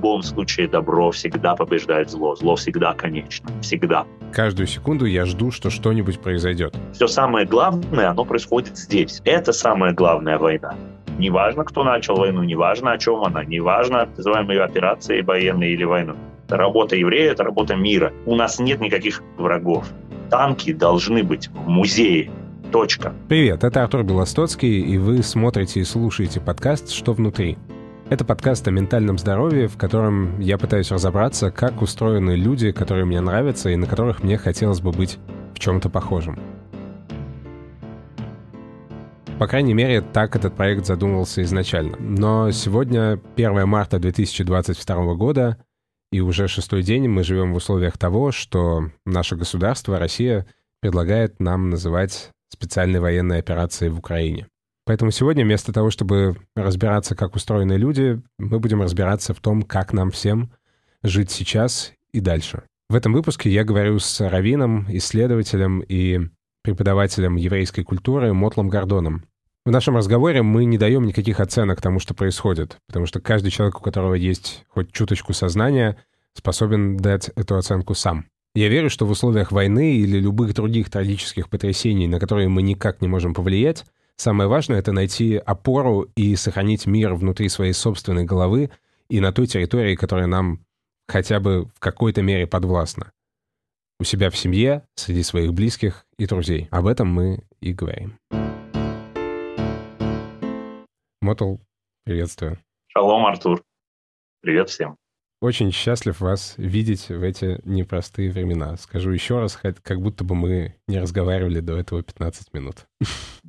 любом случае добро всегда побеждает зло. Зло всегда конечно. Всегда. Каждую секунду я жду, что что-нибудь произойдет. Все самое главное, оно происходит здесь. Это самая главная война. Неважно, кто начал войну, неважно, о чем она, неважно, называем ее операцией военной или войной. Это работа еврея, это работа мира. У нас нет никаких врагов. Танки должны быть в музее. Точка. Привет, это Артур Белостоцкий, и вы смотрите и слушаете подкаст «Что внутри?». Это подкаст о ментальном здоровье, в котором я пытаюсь разобраться, как устроены люди, которые мне нравятся и на которых мне хотелось бы быть в чем-то похожим. По крайней мере, так этот проект задумывался изначально. Но сегодня 1 марта 2022 года, и уже шестой день мы живем в условиях того, что наше государство, Россия, предлагает нам называть специальной военной операцией в Украине. Поэтому сегодня вместо того, чтобы разбираться, как устроены люди, мы будем разбираться в том, как нам всем жить сейчас и дальше. В этом выпуске я говорю с раввином, исследователем и преподавателем еврейской культуры Мотлом Гордоном. В нашем разговоре мы не даем никаких оценок тому, что происходит, потому что каждый человек, у которого есть хоть чуточку сознания, способен дать эту оценку сам. Я верю, что в условиях войны или любых других трагических потрясений, на которые мы никак не можем повлиять, самое важное — это найти опору и сохранить мир внутри своей собственной головы и на той территории, которая нам хотя бы в какой-то мере подвластна. У себя в семье, среди своих близких и друзей. Об этом мы и говорим. Мотл, приветствую. Шалом, Артур. Привет всем. Очень счастлив вас видеть в эти непростые времена. Скажу еще раз, как будто бы мы не разговаривали до этого 15 минут.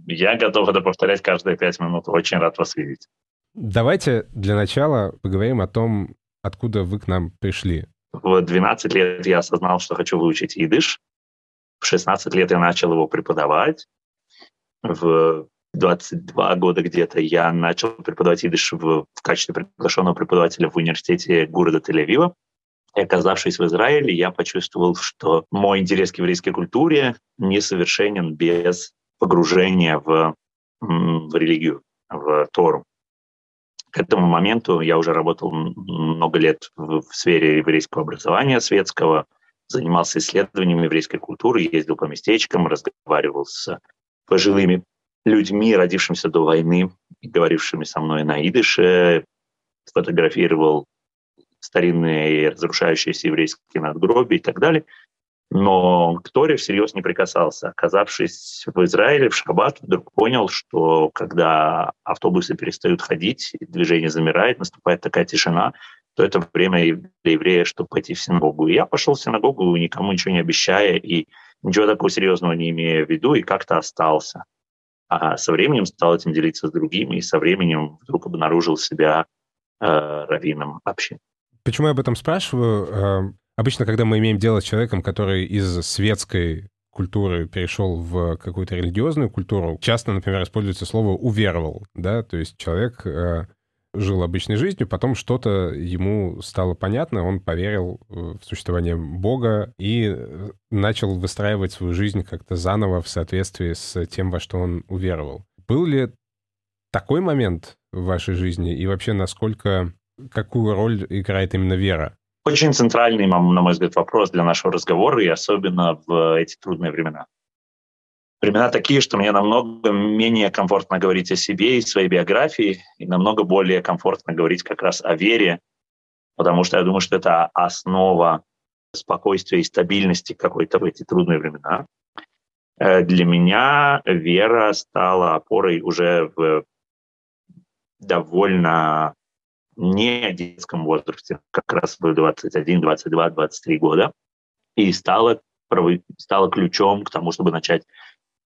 Я готов это повторять каждые 5 минут. Очень рад вас видеть. Давайте для начала поговорим о том, откуда вы к нам пришли. В 12 лет я осознал, что хочу выучить идыш. В 16 лет я начал его преподавать. В 22 года где-то я начал преподавать идыш в, в качестве приглашенного преподавателя в университете города Тель-Авива. И оказавшись в Израиле, я почувствовал, что мой интерес к еврейской культуре несовершенен без погружения в, в религию, в Тору. К этому моменту я уже работал много лет в, в сфере еврейского образования светского, занимался исследованием еврейской культуры, ездил по местечкам, разговаривал с пожилыми людьми, родившимися до войны, говорившими со мной на идыше, сфотографировал старинные разрушающиеся еврейские надгробия и так далее. Но к Торе всерьез не прикасался. Оказавшись в Израиле, в Шаббат, вдруг понял, что когда автобусы перестают ходить, движение замирает, наступает такая тишина, то это время для еврея, чтобы пойти в синагогу. И я пошел в синагогу, никому ничего не обещая, и ничего такого серьезного не имея в виду, и как-то остался а со временем стал этим делиться с другими, и со временем вдруг обнаружил себя э, раввином общины. Почему я об этом спрашиваю? Э, обычно, когда мы имеем дело с человеком, который из светской культуры перешел в какую-то религиозную культуру, часто, например, используется слово «уверовал», да, то есть человек э, жил обычной жизнью, потом что-то ему стало понятно, он поверил в существование Бога и э, начал выстраивать свою жизнь как-то заново в соответствии с тем, во что он уверовал. Был ли такой момент в вашей жизни и вообще насколько, какую роль играет именно вера? Очень центральный, на мой взгляд, вопрос для нашего разговора и особенно в эти трудные времена. Времена такие, что мне намного менее комфортно говорить о себе и своей биографии, и намного более комфортно говорить как раз о вере, потому что я думаю, что это основа спокойствия и стабильности какой-то в эти трудные времена. Э, для меня вера стала опорой уже в довольно не детском возрасте, как раз в 21, 22, 23 года, и стала, стала ключом к тому, чтобы начать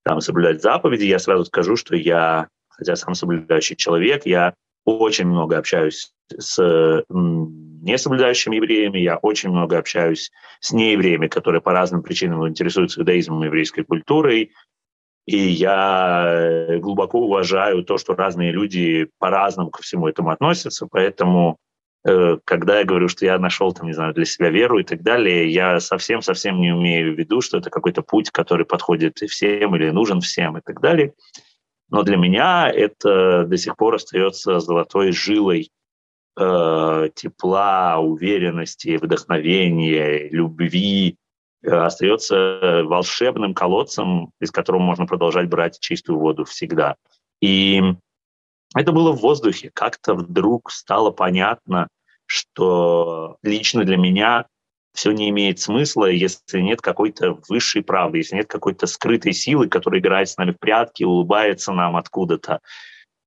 там соблюдать заповеди, я сразу скажу, что я, хотя сам соблюдающий человек, я очень много общаюсь с несоблюдающими евреями, я очень много общаюсь с неевреями, которые по разным причинам интересуются иудаизмом и еврейской культурой, и я глубоко уважаю то, что разные люди по-разному ко всему этому относятся, поэтому Э, когда я говорю, что я нашел там, не знаю, для себя веру и так далее, я совсем-совсем не умею в виду, что это какой-то путь, который подходит всем или нужен всем и так далее. Но для меня это до сих пор остается золотой жилой э, тепла, уверенности, вдохновения, любви э, остается волшебным колодцем, из которого можно продолжать брать чистую воду всегда. И это было в воздухе. Как-то вдруг стало понятно, что лично для меня все не имеет смысла, если нет какой-то высшей правды, если нет какой-то скрытой силы, которая играет с нами в прятки, улыбается нам откуда-то,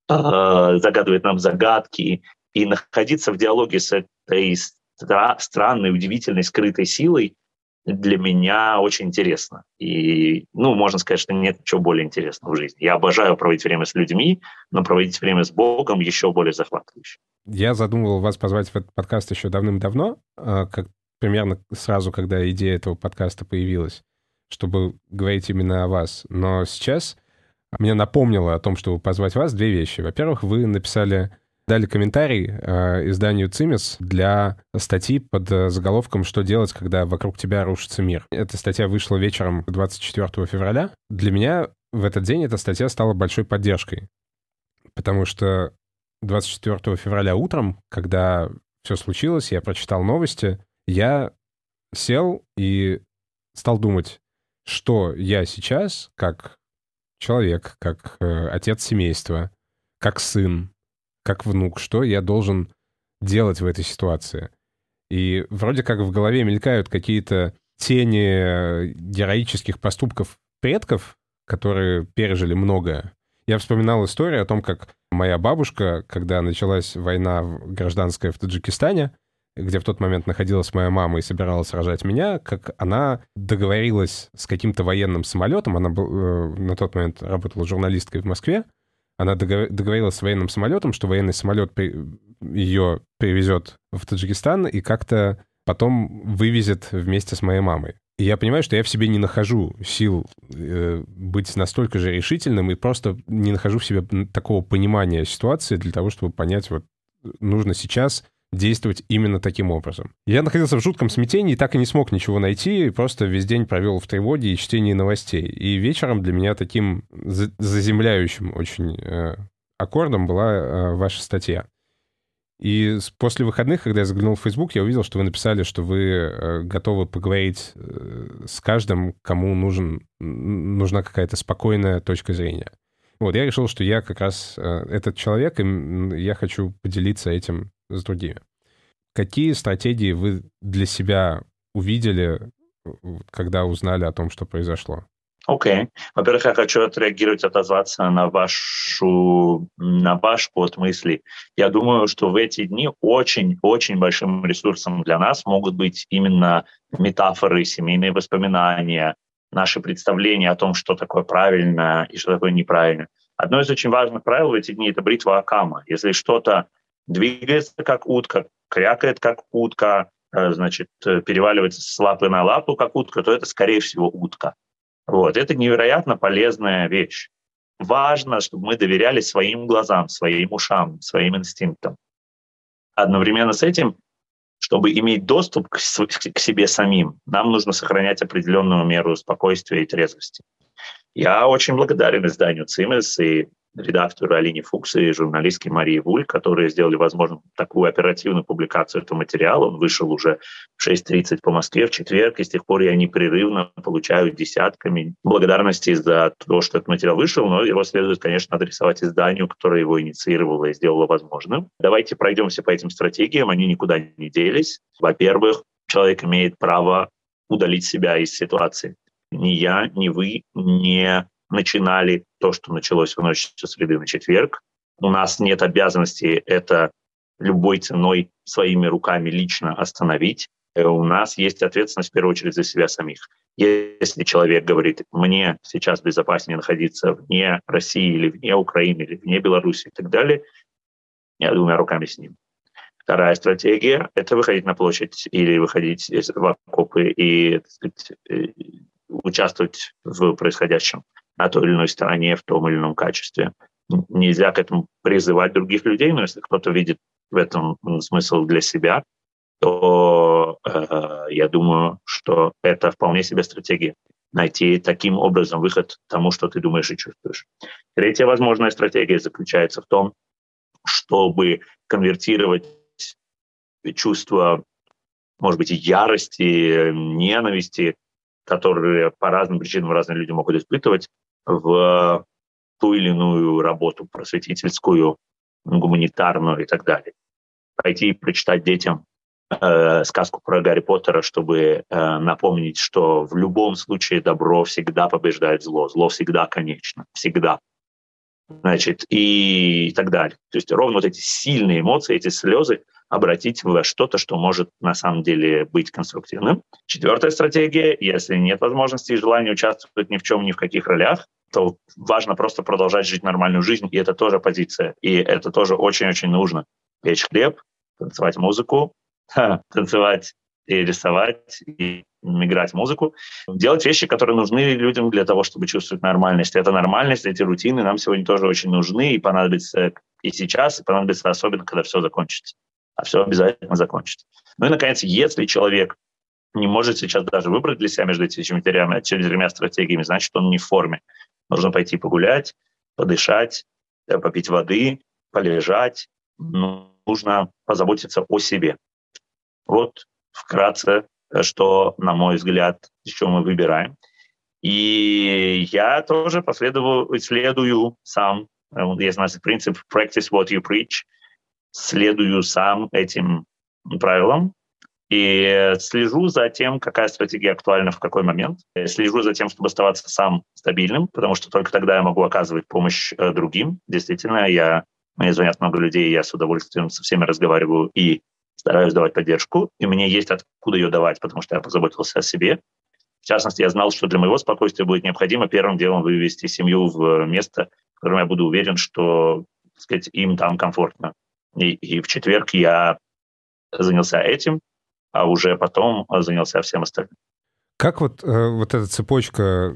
э, загадывает нам загадки. И находиться в диалоге с этой стра- странной, удивительной, скрытой силой для меня очень интересно. И, ну, можно сказать, что нет ничего более интересного в жизни. Я обожаю проводить время с людьми, но проводить время с Богом еще более захватывающе. Я задумывал вас позвать в этот подкаст еще давным-давно, э, как примерно сразу, когда идея этого подкаста появилась, чтобы говорить именно о вас. Но сейчас мне напомнило о том, чтобы позвать вас, две вещи. Во-первых, вы написали, дали комментарий э, изданию «Цимис» для статьи под э, заголовком «Что делать, когда вокруг тебя рушится мир». Эта статья вышла вечером 24 февраля. Для меня в этот день эта статья стала большой поддержкой, потому что 24 февраля утром, когда все случилось, я прочитал новости, я сел и стал думать, что я сейчас, как человек, как э, отец семейства, как сын, как внук, что я должен делать в этой ситуации. И вроде как в голове мелькают какие-то тени э, героических поступков предков, которые пережили многое. Я вспоминал историю о том, как моя бабушка, когда началась война гражданская в Таджикистане, где в тот момент находилась моя мама и собиралась рожать меня, как она договорилась с каким-то военным самолетом, она был, э, на тот момент работала журналисткой в Москве, она договорилась с военным самолетом, что военный самолет ее привезет в Таджикистан и как-то потом вывезет вместе с моей мамой. И я понимаю, что я в себе не нахожу сил э, быть настолько же решительным и просто не нахожу в себе такого понимания ситуации для того, чтобы понять, вот нужно сейчас действовать именно таким образом. Я находился в жутком смятении так и не смог ничего найти, просто весь день провел в тревоге и чтении новостей. И вечером для меня таким заземляющим очень э, аккордом была э, ваша статья. И после выходных, когда я заглянул в Facebook, я увидел, что вы написали, что вы э, готовы поговорить э, с каждым, кому нужен, нужна какая-то спокойная точка зрения. Вот, я решил, что я как раз э, этот человек, и я хочу поделиться этим с другими. Какие стратегии вы для себя увидели, когда узнали о том, что произошло? Окей. Okay. Во-первых, я хочу отреагировать, отозваться на, вашу, на ваш ход мысли. Я думаю, что в эти дни очень-очень большим ресурсом для нас могут быть именно метафоры, семейные воспоминания, наши представления о том, что такое правильно и что такое неправильно. Одно из очень важных правил в эти дни – это бритва Акама. Если что-то двигается как утка, крякает как утка, э, значит, э, переваливается с лапы на лапу как утка, то это, скорее всего, утка. Вот. Это невероятно полезная вещь. Важно, чтобы мы доверяли своим глазам, своим ушам, своим инстинктам. Одновременно с этим, чтобы иметь доступ к, к себе самим, нам нужно сохранять определенную меру спокойствия и трезвости. Я очень благодарен изданию «Цимес» и редактору Алине Фукс и журналистке Марии Вуль, которые сделали возможным такую оперативную публикацию этого материала. Он вышел уже в 6.30 по Москве в четверг, и с тех пор я непрерывно получаю десятками благодарностей за то, что этот материал вышел, но его следует, конечно, адресовать изданию, которое его инициировало и сделало возможным. Давайте пройдемся по этим стратегиям, они никуда не делись. Во-первых, человек имеет право удалить себя из ситуации. Ни я, ни вы не начинали то, что началось в ночь со среды на четверг. У нас нет обязанности это любой ценой своими руками лично остановить. Э, у нас есть ответственность в первую очередь за себя самих. Если человек говорит, мне сейчас безопаснее находиться вне России или вне Украины или вне Беларуси и так далее, я двумя руками с ним. Вторая стратегия – это выходить на площадь или выходить в окопы и сказать, э, участвовать в происходящем на той или иной стороне в том или ином качестве. Нельзя к этому призывать других людей, но если кто-то видит в этом смысл для себя, то э, я думаю, что это вполне себе стратегия. Найти таким образом выход тому, что ты думаешь и чувствуешь. Третья возможная стратегия заключается в том, чтобы конвертировать чувства, может быть, ярости, ненависти, которые по разным причинам разные люди могут испытывать в ту или иную работу просветительскую, гуманитарную и так далее. Пойти и прочитать детям э, сказку про Гарри Поттера, чтобы э, напомнить, что в любом случае добро всегда побеждает зло, зло всегда конечно, всегда. Значит, и, и так далее. То есть ровно вот эти сильные эмоции, эти слезы обратить в что-то, что может на самом деле быть конструктивным. Четвертая стратегия, если нет возможности и желания участвовать ни в чем, ни в каких ролях, то важно просто продолжать жить нормальную жизнь, и это тоже позиция, и это тоже очень-очень нужно. Печь хлеб, танцевать музыку, танцевать и рисовать, и играть музыку, делать вещи, которые нужны людям для того, чтобы чувствовать нормальность. Эта нормальность, эти рутины нам сегодня тоже очень нужны и понадобится и сейчас, и понадобится особенно, когда все закончится. А все обязательно закончится. Ну и, наконец, если человек не может сейчас даже выбрать для себя между этими четырьмя, четырьмя стратегиями, значит, он не в форме. Нужно пойти погулять, подышать, э, попить воды, полежать. Нужно позаботиться о себе. Вот вкратце, э, что, на мой взгляд, еще мы выбираем. И я тоже последую, следую сам. Э, есть у нас принцип «practice what you preach». Следую сам этим правилам и слежу за тем, какая стратегия актуальна в какой момент. Слежу за тем, чтобы оставаться сам стабильным, потому что только тогда я могу оказывать помощь э, другим. Действительно, я, мне звонят много людей, я с удовольствием со всеми разговариваю и стараюсь давать поддержку. И мне есть откуда ее давать, потому что я позаботился о себе. В частности, я знал, что для моего спокойствия будет необходимо первым делом вывести семью в место, в котором я буду уверен, что так сказать, им там комфортно. И, и в четверг я занялся этим а уже потом занялся всем остальным. Как вот, э, вот эта цепочка,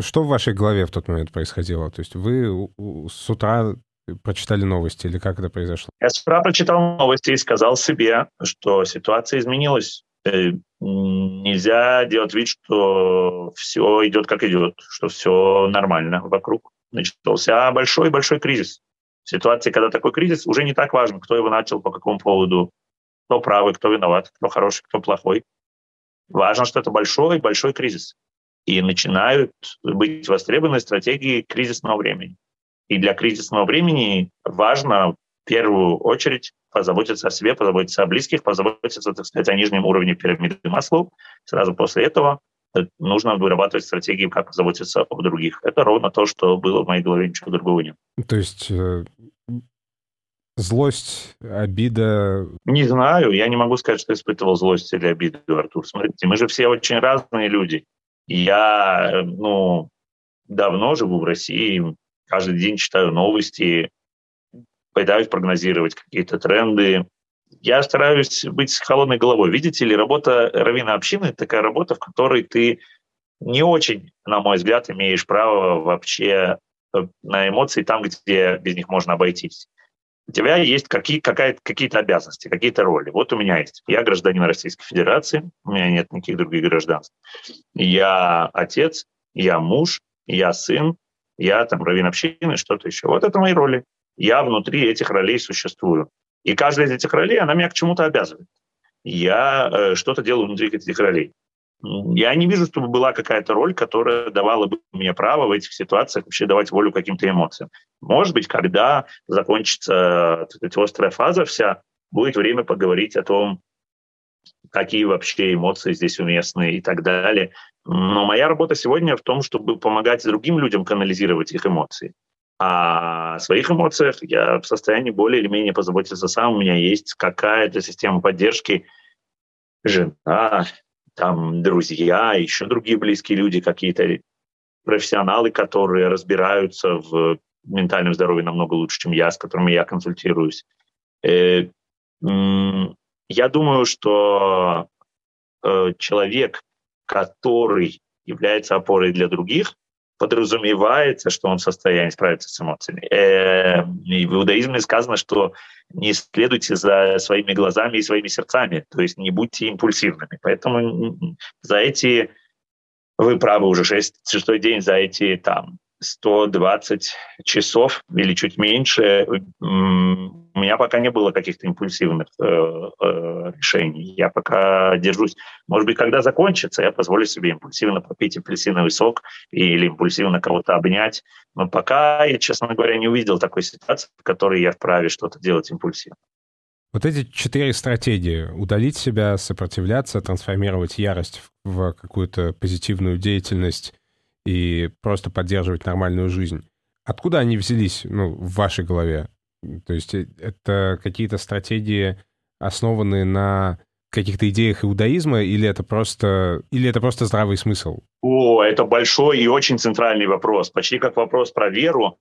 что в вашей голове в тот момент происходило? То есть вы с утра прочитали новости или как это произошло? Я с утра прочитал новости и сказал себе, что ситуация изменилась. Э, нельзя делать вид, что все идет как идет, что все нормально вокруг. Начался большой-большой кризис. Ситуации, когда такой кризис, уже не так важно, кто его начал, по какому поводу, кто правый, кто виноват, кто хороший, кто плохой. Важно, что это большой-большой кризис. И начинают быть востребованы стратегии кризисного времени. И для кризисного времени важно в первую очередь позаботиться о себе, позаботиться о близких, позаботиться, так сказать, о нижнем уровне пирамиды Маслоу. Сразу после этого нужно вырабатывать стратегии, как позаботиться о других. Это ровно то, что было в моей голове, ничего другого нет. То есть э, Злость, обида? Не знаю, я не могу сказать, что испытывал злость или обиду, Артур. Смотрите, мы же все очень разные люди. Я, ну, давно живу в России, каждый день читаю новости, пытаюсь прогнозировать какие-то тренды. Я стараюсь быть с холодной головой. Видите ли, работа равина общины – такая работа, в которой ты не очень, на мой взгляд, имеешь право вообще э, на эмоции там, где без них можно обойтись у тебя есть какие, какие-то обязанности, какие-то роли. Вот у меня есть. Я гражданин Российской Федерации, у меня нет никаких других гражданств. Я отец, я муж, я сын, я там раввин общины, что-то еще. Вот это мои роли. Я внутри этих ролей существую. И каждая из этих ролей, она меня к чему-то обязывает. Я э, что-то делаю внутри этих ролей. Я не вижу, чтобы была какая-то роль, которая давала бы мне право в этих ситуациях вообще давать волю каким-то эмоциям. Может быть, когда закончится эта острая фаза вся, будет время поговорить о том, какие вообще эмоции здесь уместны и так далее. Но моя работа сегодня в том, чтобы помогать другим людям канализировать их эмоции. А о своих эмоциях я в состоянии более или менее позаботиться сам. У меня есть какая-то система поддержки, жена, там друзья, еще другие близкие люди, какие-то профессионалы, которые разбираются в ментальном здоровье намного лучше, чем я, с которыми я консультируюсь. Э, я думаю, что э, человек, который является опорой для других, подразумевается, что он в состоянии справиться с эмоциями. Э, и в иудаизме сказано, что не следуйте за своими глазами и своими сердцами, то есть не будьте импульсивными. Поэтому за эти, вы правы, уже шесть, шестой день за эти там 120 часов или чуть меньше, у меня пока не было каких-то импульсивных э, э, решений. Я пока держусь. Может быть, когда закончится, я позволю себе импульсивно попить апельсиновый сок или импульсивно кого-то обнять. Но пока я, честно говоря, не увидел такой ситуации, в которой я вправе что-то делать импульсивно. Вот эти четыре стратегии — удалить себя, сопротивляться, трансформировать ярость в какую-то позитивную деятельность и просто поддерживать нормальную жизнь. Откуда они взялись ну, в вашей голове? То есть э, это какие-то стратегии, основанные на каких-то идеях иудаизма, или это просто, или это просто здравый смысл? О, это большой и очень центральный вопрос. Почти как вопрос про веру.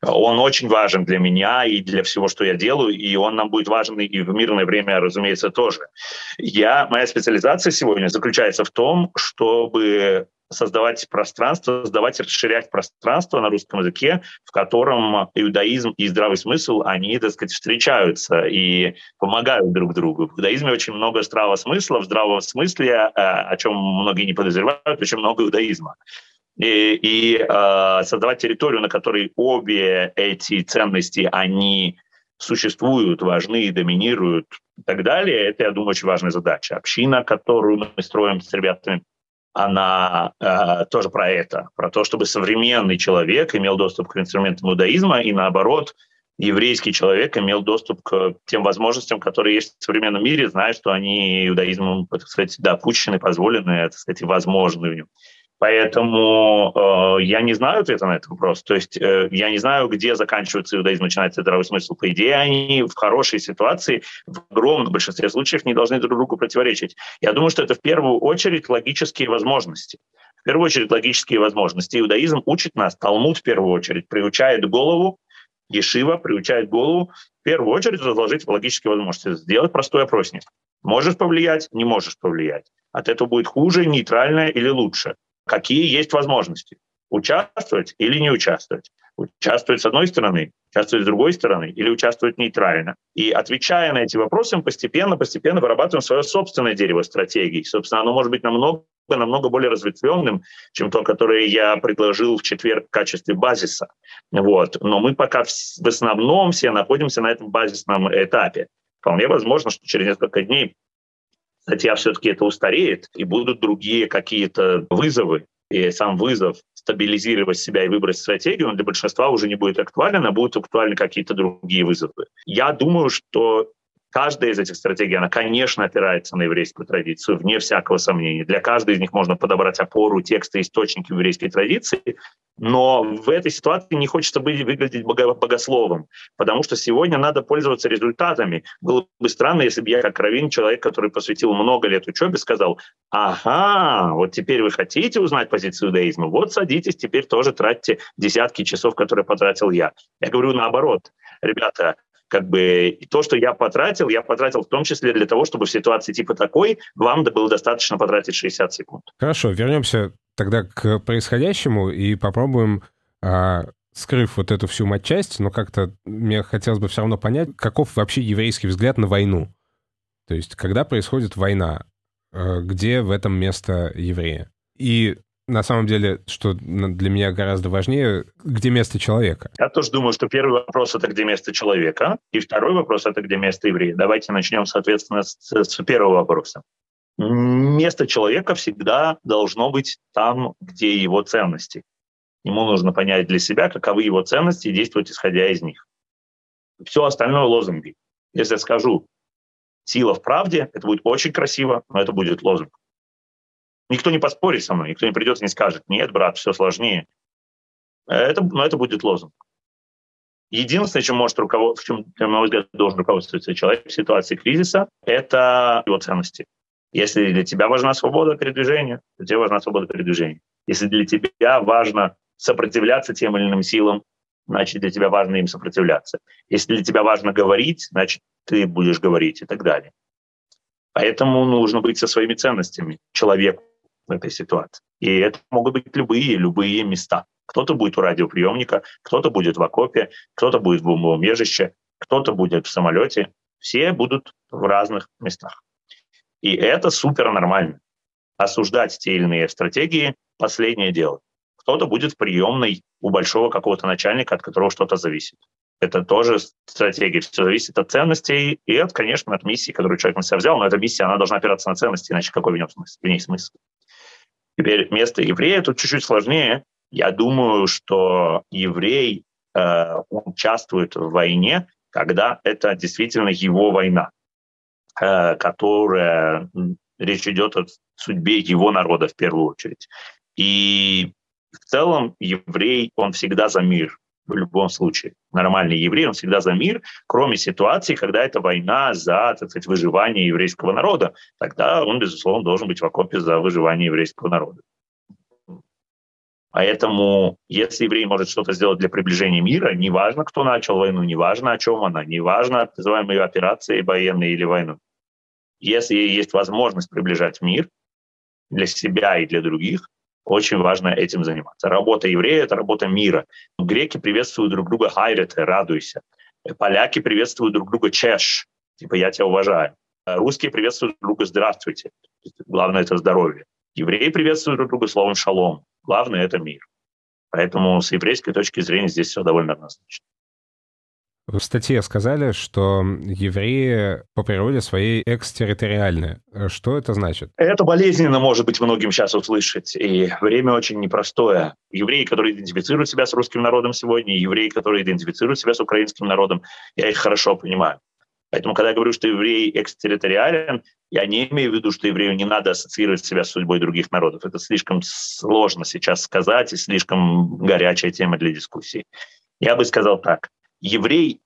Он очень важен для меня и для всего, что я делаю, и он нам будет важен и в мирное время, разумеется, тоже. Я, моя специализация сегодня заключается в том, чтобы создавать пространство, создавать, расширять пространство на русском языке, в котором иудаизм и здравый смысл, они, так сказать, встречаются и помогают друг другу. В иудаизме очень много здравого смысла, в здравом смысле, э, о чем многие не подозревают, очень много иудаизма. И, и э, создавать территорию, на которой обе эти ценности, они существуют, важны, доминируют и так далее, это, я думаю, очень важная задача. Община, которую мы строим с ребятами она э, тоже про это, про то, чтобы современный человек имел доступ к инструментам иудаизма, и наоборот, еврейский человек имел доступ к тем возможностям, которые есть в современном мире, зная, что они иудаизмом, так сказать, допущены, позволены, так сказать, возможны в нем. Поэтому э, я не знаю ответа на этот вопрос. То есть э, я не знаю, где заканчивается иудаизм, начинается здравый смысл. По идее, они в хорошей ситуации, в огромном большинстве случаев, не должны друг другу противоречить. Я думаю, что это в первую очередь логические возможности. В первую очередь логические возможности. Иудаизм учит нас, Талмуд в первую очередь, приучает голову, Ешива приучает голову в первую очередь разложить логические возможности. Сделать простой опросник. Можешь повлиять, не можешь повлиять. От этого будет хуже, нейтральное или лучше какие есть возможности. Участвовать или не участвовать. Участвовать с одной стороны, участвовать с другой стороны или участвовать нейтрально. И отвечая на эти вопросы, мы постепенно, постепенно вырабатываем свое собственное дерево стратегий. Собственно, оно может быть намного намного более разветвленным, чем то, которое я предложил в четверг в качестве базиса. Вот. Но мы пока в, в основном все находимся на этом базисном этапе. Вполне возможно, что через несколько дней статья все-таки это устареет, и будут другие какие-то вызовы, и сам вызов стабилизировать себя и выбрать стратегию, он для большинства уже не будет актуален, а будут актуальны какие-то другие вызовы. Я думаю, что Каждая из этих стратегий, она, конечно, опирается на еврейскую традицию, вне всякого сомнения. Для каждой из них можно подобрать опору, тексты, источники еврейской традиции, но в этой ситуации не хочется быть, выглядеть богословом, потому что сегодня надо пользоваться результатами. Было бы странно, если бы я, как раввин, человек, который посвятил много лет учебе, сказал, ага, вот теперь вы хотите узнать позицию иудаизма, вот садитесь, теперь тоже тратьте десятки часов, которые потратил я. Я говорю наоборот, ребята, как бы то, что я потратил, я потратил в том числе для того, чтобы в ситуации типа такой вам было достаточно потратить 60 секунд. Хорошо, вернемся тогда к происходящему и попробуем, а, скрыв вот эту всю матчасть, но как-то мне хотелось бы все равно понять, каков вообще еврейский взгляд на войну. То есть, когда происходит война, а, где в этом место еврея? И на самом деле, что для меня гораздо важнее, где место человека? Я тоже думаю, что первый вопрос — это где место человека, и второй вопрос — это где место еврея. Давайте начнем, соответственно, с, с первого вопроса. Место человека всегда должно быть там, где его ценности. Ему нужно понять для себя, каковы его ценности, и действовать исходя из них. Все остальное — лозунги. Если я скажу «сила в правде», это будет очень красиво, но это будет лозунг. Никто не поспорит со мной, никто не придет и не скажет, нет, брат, все сложнее. Это, но это будет лозунг. Единственное, чем может руковод... чем, на мой взгляд, должен руководствоваться человек в ситуации кризиса, это его ценности. Если для тебя важна свобода передвижения, для тебя важна свобода передвижения. Если для тебя важно сопротивляться тем или иным силам, значит, для тебя важно им сопротивляться. Если для тебя важно говорить, значит, ты будешь говорить и так далее. Поэтому нужно быть со своими ценностями человеку этой ситуации. И это могут быть любые, любые места. Кто-то будет у радиоприемника, кто-то будет в окопе, кто-то будет в бомбоубежище, кто-то будет в самолете. Все будут в разных местах. И это супер нормально. Осуждать те или иные стратегии – последнее дело. кто-то будет в приемной у большого какого-то начальника, от которого что-то зависит. Это тоже стратегия. Все зависит от ценностей и, от, конечно, от миссии, которую человек на себя взял. Но эта миссия, она должна опираться на ценности, иначе какой в нем смысл? В ней смысл? Теперь место еврея тут чуть-чуть сложнее. Я думаю, что еврей э, участвует в войне, когда это действительно его война, э, которая речь идет о судьбе его народа в первую очередь. И в целом еврей, он всегда за мир в любом случае. Нормальный еврей, он всегда за мир, кроме ситуации, когда это война за, так сказать, выживание еврейского народа. Тогда он, безусловно, должен быть в окопе за выживание еврейского народа. Поэтому, если еврей может что-то сделать для приближения мира, неважно, кто начал войну, неважно, о чем она, неважно, называем ее операцией военной или войной. Если есть возможность приближать мир для себя и для других, очень важно этим заниматься. Работа еврея – это работа мира. Греки приветствуют друг друга хайрете, радуйся. Поляки приветствуют друг друга чеш, типа я тебя уважаю. Русские приветствуют друг друга здравствуйте. Главное – это здоровье. Евреи приветствуют друг друга словом шалом. Главное – это мир. Поэтому с еврейской точки зрения здесь все довольно однозначно. В статье сказали, что евреи по природе своей экстерриториальны. Что это значит? Это болезненно, может быть, многим сейчас услышать. И время очень непростое. Евреи, которые идентифицируют себя с русским народом сегодня, евреи, которые идентифицируют себя с украинским народом, я их хорошо понимаю. Поэтому, когда я говорю, что еврей экстерриториален, я не имею в виду, что еврею не надо ассоциировать себя с судьбой других народов. Это слишком сложно сейчас сказать и слишком горячая тема для дискуссии. Я бы сказал так евреи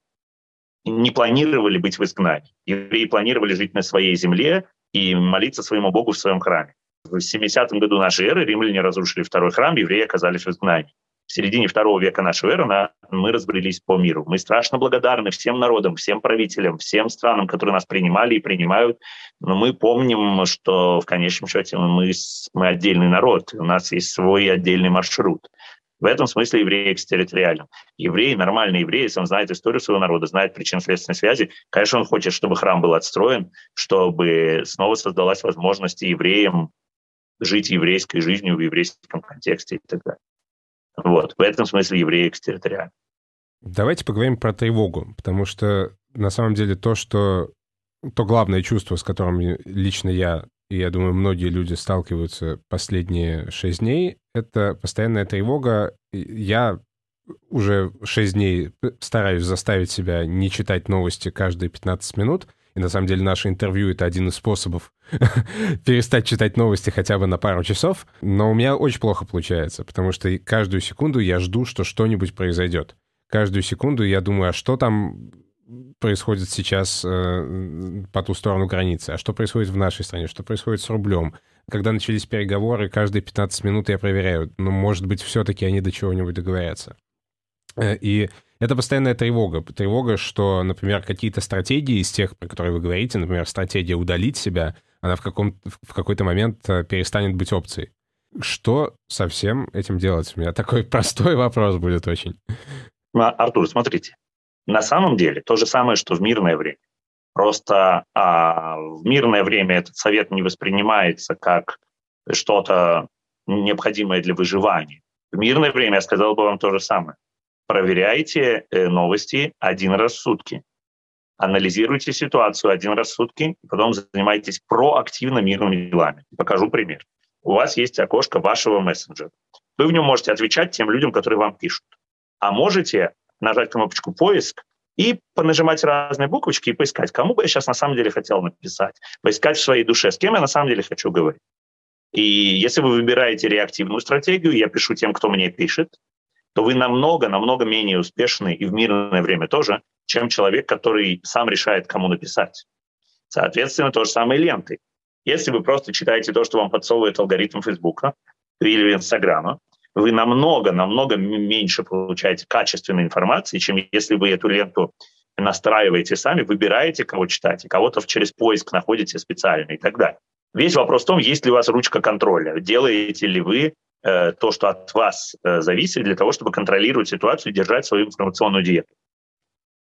не планировали быть в изгнании. Евреи планировали жить на своей земле и молиться своему Богу в своем храме. В 70-м году нашей эры римляне разрушили второй храм, евреи оказались в изгнании. В середине второго века нашей эры на, мы разбрелись по миру. Мы страшно благодарны всем народам, всем правителям, всем странам, которые нас принимали и принимают. Но мы помним, что в конечном счете мы, мы отдельный народ, у нас есть свой отдельный маршрут. В этом смысле еврей экстерриториален. Еврей, нормальный еврей, он знает историю своего народа, знает причинно-следственные связи, конечно, он хочет, чтобы храм был отстроен, чтобы снова создалась возможность евреям жить еврейской жизнью в еврейском контексте и так далее. Вот. В этом смысле еврей экстерриториален. Давайте поговорим про тревогу, потому что на самом деле то, что то главное чувство, с которым лично я и я думаю, многие люди сталкиваются последние шесть дней, это постоянная тревога. Я уже шесть дней стараюсь заставить себя не читать новости каждые 15 минут, и на самом деле наше интервью — это один из способов перестать читать новости хотя бы на пару часов. Но у меня очень плохо получается, потому что каждую секунду я жду, что что-нибудь произойдет. Каждую секунду я думаю, а что там происходит сейчас э, по ту сторону границы, а что происходит в нашей стране, что происходит с рублем. Когда начались переговоры, каждые 15 минут я проверяю, ну, может быть, все-таки они до чего-нибудь договорятся. Э, и это постоянная тревога. Тревога, что, например, какие-то стратегии из тех, про которые вы говорите, например, стратегия удалить себя, она в, каком, в какой-то момент э, перестанет быть опцией. Что со всем этим делать? У меня такой простой вопрос будет очень. Артур, смотрите, на самом деле то же самое, что в мирное время. Просто а, в мирное время этот совет не воспринимается как что-то необходимое для выживания. В мирное время я сказал бы вам то же самое. Проверяйте э, новости один раз в сутки. Анализируйте ситуацию один раз в сутки, потом занимайтесь проактивно мирными делами. Покажу пример. У вас есть окошко вашего мессенджера. Вы в нем можете отвечать тем людям, которые вам пишут. А можете нажать кнопочку «Поиск» и понажимать разные буквочки и поискать, кому бы я сейчас на самом деле хотел написать, поискать в своей душе, с кем я на самом деле хочу говорить. И если вы выбираете реактивную стратегию, я пишу тем, кто мне пишет, то вы намного, намного менее успешны и в мирное время тоже, чем человек, который сам решает, кому написать. Соответственно, то же самое и ленты. Если вы просто читаете то, что вам подсовывает алгоритм Фейсбука или Инстаграма, вы намного, намного меньше получаете качественной информации, чем если вы эту ленту настраиваете сами, выбираете, кого читать, и кого-то через поиск находите специально и так далее. Весь вопрос в том, есть ли у вас ручка контроля, делаете ли вы э, то, что от вас э, зависит, для того, чтобы контролировать ситуацию и держать свою информационную диету.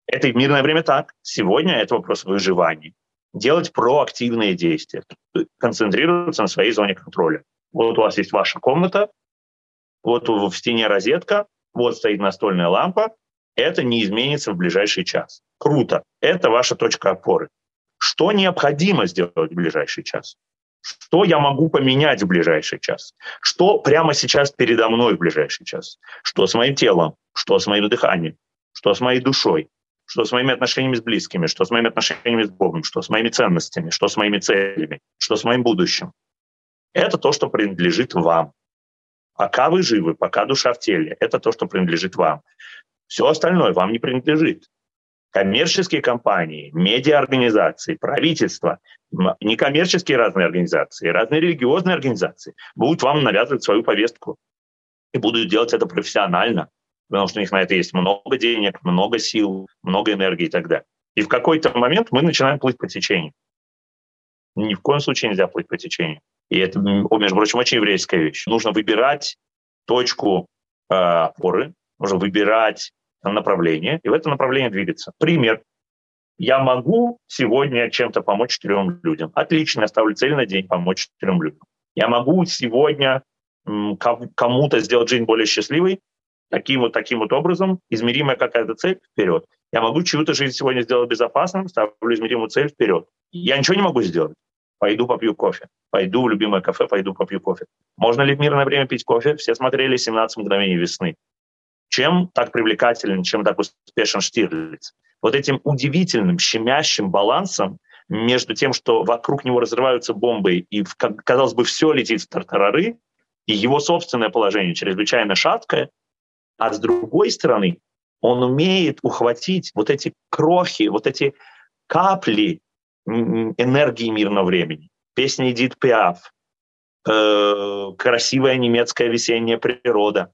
Это и в мирное время так. Сегодня это вопрос выживания. Делать проактивные действия, концентрироваться на своей зоне контроля. Вот у вас есть ваша комната, вот в стене розетка, вот стоит настольная лампа, это не изменится в ближайший час. Круто. Это ваша точка опоры. Что необходимо сделать в ближайший час? Что я могу поменять в ближайший час? Что прямо сейчас передо мной в ближайший час? Что с моим телом? Что с моим дыханием? Что с моей душой? Что с моими отношениями с близкими? Что с моими отношениями с Богом? Что с моими ценностями? Что с моими целями? Что с моим будущим? Это то, что принадлежит вам. Пока вы живы, пока душа в теле, это то, что принадлежит вам. Все остальное вам не принадлежит коммерческие компании, медиаорганизации, правительства, некоммерческие разные организации, разные религиозные организации будут вам навязывать свою повестку и будут делать это профессионально, потому что у них на это есть много денег, много сил, много энергии и так далее. И в какой-то момент мы начинаем плыть по течению. Ни в коем случае нельзя плыть по течению. И это, между прочим, очень еврейская вещь. Нужно выбирать точку э, опоры, нужно выбирать направление и в это направление двигаться. Пример. Я могу сегодня чем-то помочь четырем людям. Отлично, я ставлю цель на день помочь четырем людям. Я могу сегодня кому-то сделать жизнь более счастливой, таким вот, таким вот образом, измеримая какая-то цель, вперед. Я могу чью-то жизнь сегодня сделать безопасным, ставлю измеримую цель, вперед. Я ничего не могу сделать. Пойду попью кофе. Пойду в любимое кафе, пойду попью кофе. Можно ли в мирное время пить кофе? Все смотрели «17 мгновений весны». Чем так привлекателен, чем так успешен Штирлиц? Вот этим удивительным, щемящим балансом между тем, что вокруг него разрываются бомбы, и, казалось бы, все летит в тартарары, и его собственное положение чрезвычайно шаткое, а с другой стороны, он умеет ухватить вот эти крохи, вот эти капли энергии мирного времени. Песня Эдит Пиаф, э, красивая немецкая весенняя природа,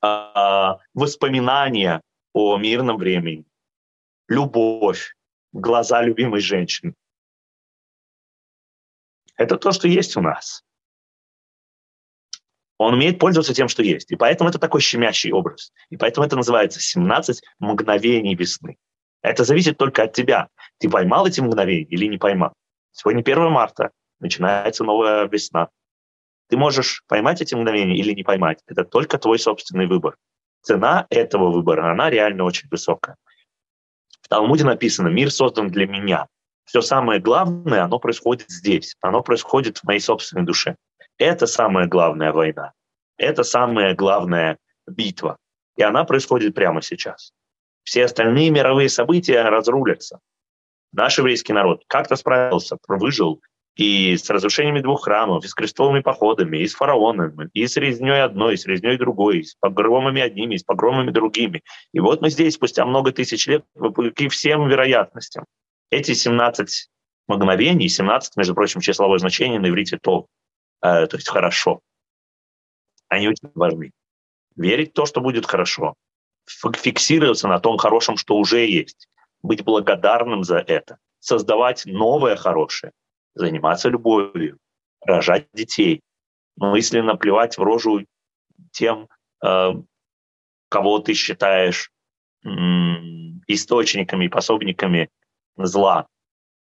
а, воспоминания о мирном времени, любовь, глаза любимой женщины. Это то, что есть у нас. Он умеет пользоваться тем, что есть. И поэтому это такой щемящий образ. И поэтому это называется 17 мгновений весны. Это зависит только от тебя. Ты поймал эти мгновения или не поймал. Сегодня 1 марта, начинается новая весна. Ты можешь поймать эти мгновения или не поймать. Это только твой собственный выбор. Цена этого выбора, она реально очень высокая. В Талмуде написано «Мир создан для меня». Все самое главное, оно происходит здесь. Оно происходит в моей собственной душе. Это самая главная война. Это самая главная битва. И она происходит прямо сейчас. Все остальные мировые события разрулятся. Наш еврейский народ как-то справился, выжил, и с разрушениями двух храмов, и с крестовыми походами, и с фараонами, и с резней одной, и с резней другой, и с погромами одними, и с погромами другими. И вот мы здесь, спустя много тысяч лет, вопреки всем вероятностям. Эти 17 мгновений, 17, между прочим, числовое значение на иврите то, э, то есть хорошо, они очень важны. Верить в то, что будет хорошо, фиксироваться на том хорошем, что уже есть, быть благодарным за это, создавать новое хорошее – заниматься любовью, рожать детей, мысленно плевать в рожу тем, э, кого ты считаешь источниками и пособниками зла.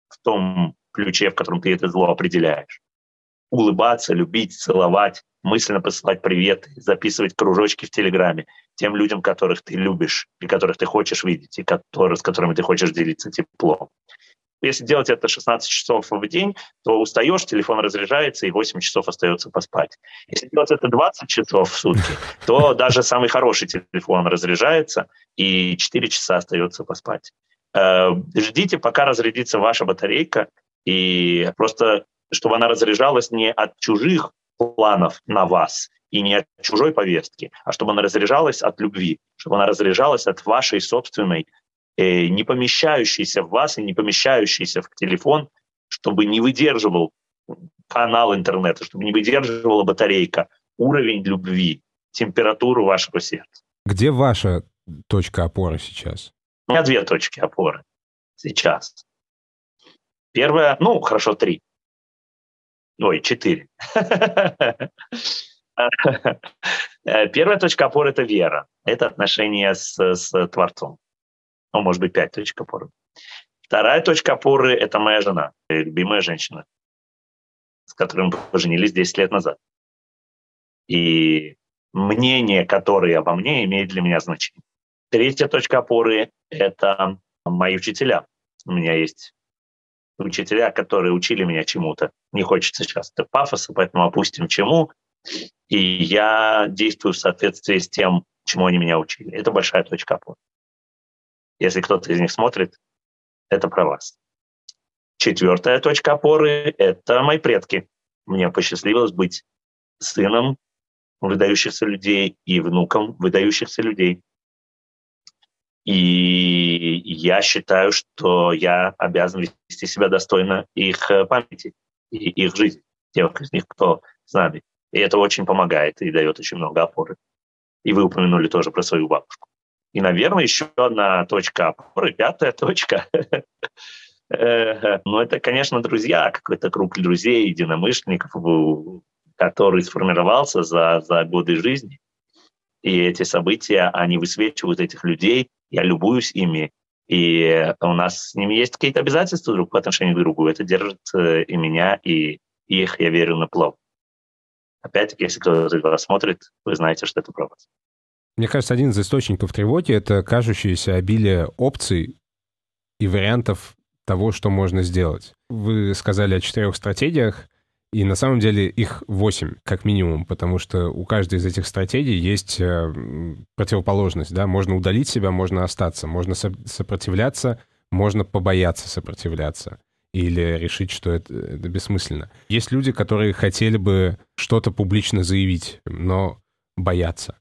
В том ключе, в котором ты это зло определяешь. Улыбаться, любить, целовать, мысленно посылать приветы, записывать кружочки в Телеграме тем людям, которых ты любишь и которых ты хочешь видеть, и которые, с которыми ты хочешь делиться теплом. Если делать это 16 часов в день, то устаешь, телефон разряжается, и 8 часов остается поспать. Если делать это 20 часов в сутки, то даже самый хороший телефон разряжается, и 4 часа остается поспать. Э, ждите, пока разрядится ваша батарейка, и просто чтобы она разряжалась не от чужих планов на вас и не от чужой повестки, а чтобы она разряжалась от любви, чтобы она разряжалась от вашей собственной Э, не помещающийся в вас и не помещающийся в телефон, чтобы не выдерживал канал интернета, чтобы не выдерживала батарейка, уровень любви, температуру вашего сердца. Где ваша точка опоры сейчас? У меня две точки опоры сейчас. Первая, ну, хорошо, три. Ой, четыре. Первая точка опоры – это вера. Это отношение с, с Творцом ну, может быть, пять точек опоры. Вторая точка опоры – это моя жена, любимая женщина, с которой мы поженились 10 лет назад. И мнение, которое обо мне имеет для меня значение. Третья точка опоры – это мои учителя. У меня есть учителя, которые учили меня чему-то. Не хочется сейчас пафоса, поэтому опустим чему. И я действую в соответствии с тем, чему они меня учили. Это большая точка опоры. Если кто-то из них смотрит, это про вас. Четвертая точка опоры – это мои предки. Мне посчастливилось быть сыном выдающихся людей и внуком выдающихся людей. И я считаю, что я обязан вести себя достойно их э, памяти и их жизни, тех из них, кто с нами. И это очень помогает и дает очень много опоры. И вы упомянули тоже про свою бабушку. И, наверное, еще одна точка опоры, пятая точка. Ну, это, конечно, друзья, какой-то круг друзей, единомышленников, который сформировался за, за годы жизни. И эти события, они высвечивают этих людей, я любуюсь ими, и у нас с ними есть какие-то обязательства друг по отношению к другу. Это держит э, и меня, и их, я верю, на плов. Опять-таки, если кто-то из вас смотрит, вы знаете, что это про вас. Мне кажется, один из источников тревоги — это кажущееся обилие опций и вариантов того, что можно сделать. Вы сказали о четырех стратегиях, и на самом деле их восемь, как минимум, потому что у каждой из этих стратегий есть э, противоположность. Да? Можно удалить себя, можно остаться, можно сопротивляться, можно побояться сопротивляться или решить, что это, это бессмысленно. Есть люди, которые хотели бы что-то публично заявить, но боятся.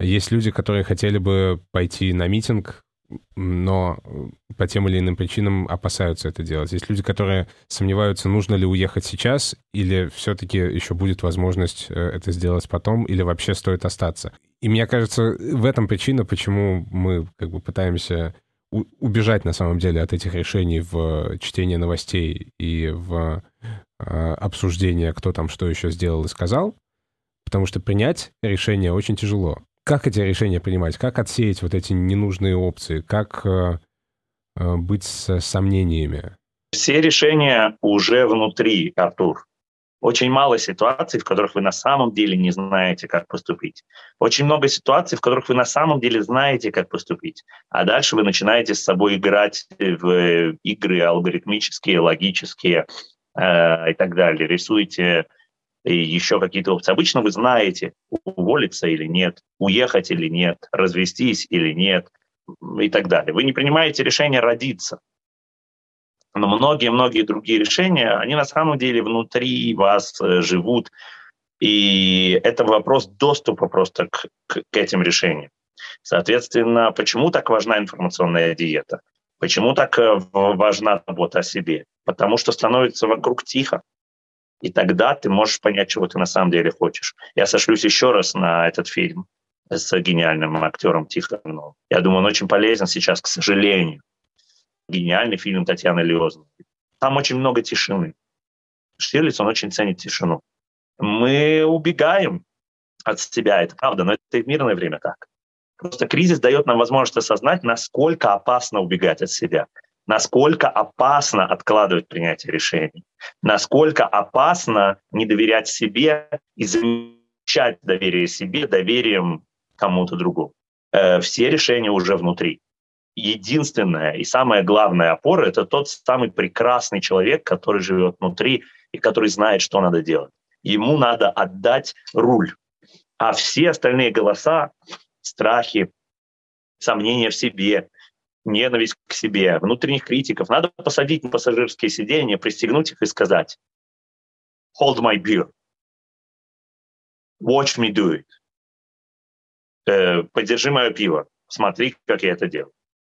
Есть люди, которые хотели бы пойти на митинг, но по тем или иным причинам опасаются это делать. Есть люди, которые сомневаются, нужно ли уехать сейчас, или все-таки еще будет возможность э, это сделать потом, или вообще стоит остаться. И мне кажется, в этом причина, почему мы как бы пытаемся убежать на самом деле от этих решений в чтении новостей и в э, обсуждение, кто там что еще сделал и сказал, потому что принять решение очень тяжело. Как эти решения принимать? Как отсеять вот эти ненужные опции? Как э, э, быть с сомнениями? Все решения уже внутри, Артур. Очень мало ситуаций, в которых вы на самом деле не знаете, как поступить. Очень много ситуаций, в которых вы на самом деле знаете, как поступить. А дальше вы начинаете с собой играть в игры алгоритмические, логические э, и так далее. Рисуете и еще какие-то опции. Обычно вы знаете, уволиться или нет, уехать или нет, развестись или нет и так далее. Вы не принимаете решение родиться. Но многие-многие другие решения, они на самом деле внутри вас э, живут. И это вопрос доступа просто к, к, к этим решениям. Соответственно, почему так важна информационная диета? Почему так э, важна забота о себе? Потому что становится вокруг тихо. И тогда ты можешь понять, чего ты на самом деле хочешь. Я сошлюсь еще раз на этот фильм с гениальным актером Тихоновым. Я думаю, он очень полезен сейчас, к сожалению. Гениальный фильм Татьяны Лиозной. Там очень много тишины. Штирлиц, он очень ценит тишину. Мы убегаем от себя, это правда, но это и в мирное время так. Просто кризис дает нам возможность осознать, насколько опасно убегать от себя насколько опасно откладывать принятие решений, насколько опасно не доверять себе и замечать доверие себе доверием кому-то другому. Э, все решения уже внутри. Единственная и самая главная опора – это тот самый прекрасный человек, который живет внутри и который знает, что надо делать. Ему надо отдать руль. А все остальные голоса, страхи, сомнения в себе, ненависть к себе, внутренних критиков. Надо посадить на пассажирские сиденья, пристегнуть их и сказать «Hold my beer. Watch me do it. Э, подержи мое пиво. Смотри, как я это делаю.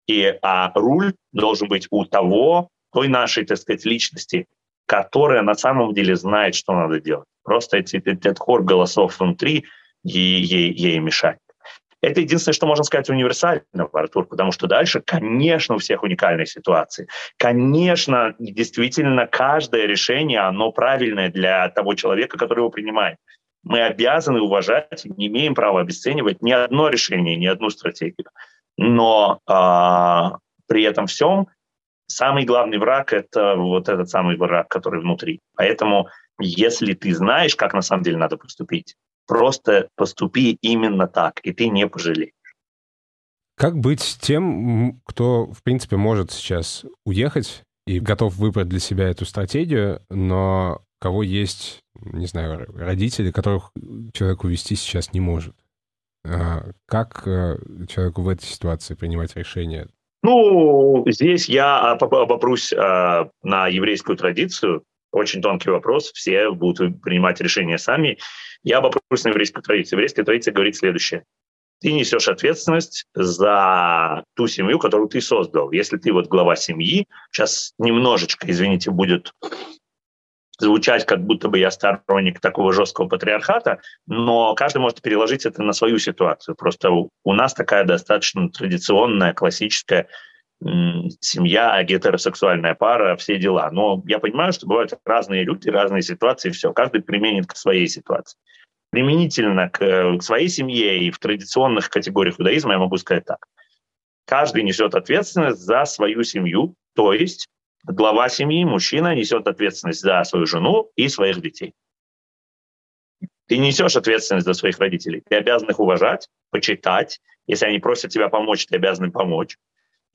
И, а руль должен быть у того, той нашей, так сказать, личности, которая на самом деле знает, что надо делать. Просто эти, этот хор голосов внутри ей, ей, ей мешает. Это единственное, что можно сказать универсального, Артур, потому что дальше, конечно, у всех уникальные ситуации. Конечно, действительно, каждое решение, оно правильное для того человека, который его принимает. Мы обязаны уважать, не имеем права обесценивать ни одно решение, ни одну стратегию. Но э, при этом всем самый главный враг – это вот этот самый враг, который внутри. Поэтому если ты знаешь, как на самом деле надо поступить, Просто поступи именно так, и ты не пожалеешь. Как быть тем, кто, в принципе, может сейчас уехать и готов выбрать для себя эту стратегию, но кого есть, не знаю, родители, которых человек увести сейчас не может? А как э, человеку в этой ситуации принимать решение? Ну, здесь я обопрусь а, на еврейскую традицию. Очень тонкий вопрос. Все будут принимать решения сами. Я обопрусь на еврейскую традицию. Еврейская традиция говорит следующее ты несешь ответственность за ту семью, которую ты создал. Если ты вот глава семьи, сейчас немножечко, извините, будет звучать, как будто бы я сторонник такого жесткого патриархата, но каждый может переложить это на свою ситуацию. Просто у нас такая достаточно традиционная, классическая семья, гетеросексуальная пара, все дела. Но я понимаю, что бывают разные люди, разные ситуации, все. Каждый применит к своей ситуации применительно к, к своей семье и в традиционных категориях иудаизма я могу сказать так. Каждый несет ответственность за свою семью, то есть глава семьи, мужчина, несет ответственность за свою жену и своих детей. Ты несешь ответственность за своих родителей. Ты обязан их уважать, почитать. Если они просят тебя помочь, ты обязан им помочь.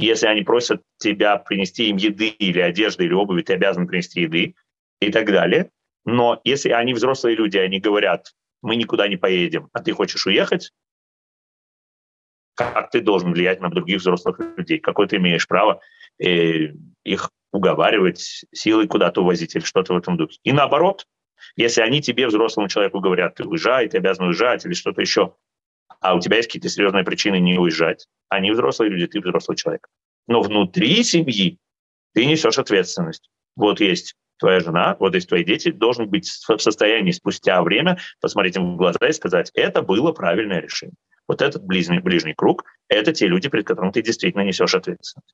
Если они просят тебя принести им еды или одежды или обуви, ты обязан принести еды и так далее. Но если они взрослые люди, они говорят, мы никуда не поедем, а ты хочешь уехать, как ты должен влиять на других взрослых людей? Какое ты имеешь право э, их уговаривать, силой куда-то увозить или что-то в этом духе? И наоборот, если они тебе, взрослому человеку, говорят, ты уезжай, ты обязан уезжать или что-то еще, а у тебя есть какие-то серьезные причины не уезжать, они взрослые люди, ты взрослый человек. Но внутри семьи ты несешь ответственность. Вот есть твоя жена, вот есть твои дети, должен быть в состоянии спустя время посмотреть им в глаза и сказать, это было правильное решение. Вот этот ближний, ближний круг – это те люди, перед которыми ты действительно несешь ответственность.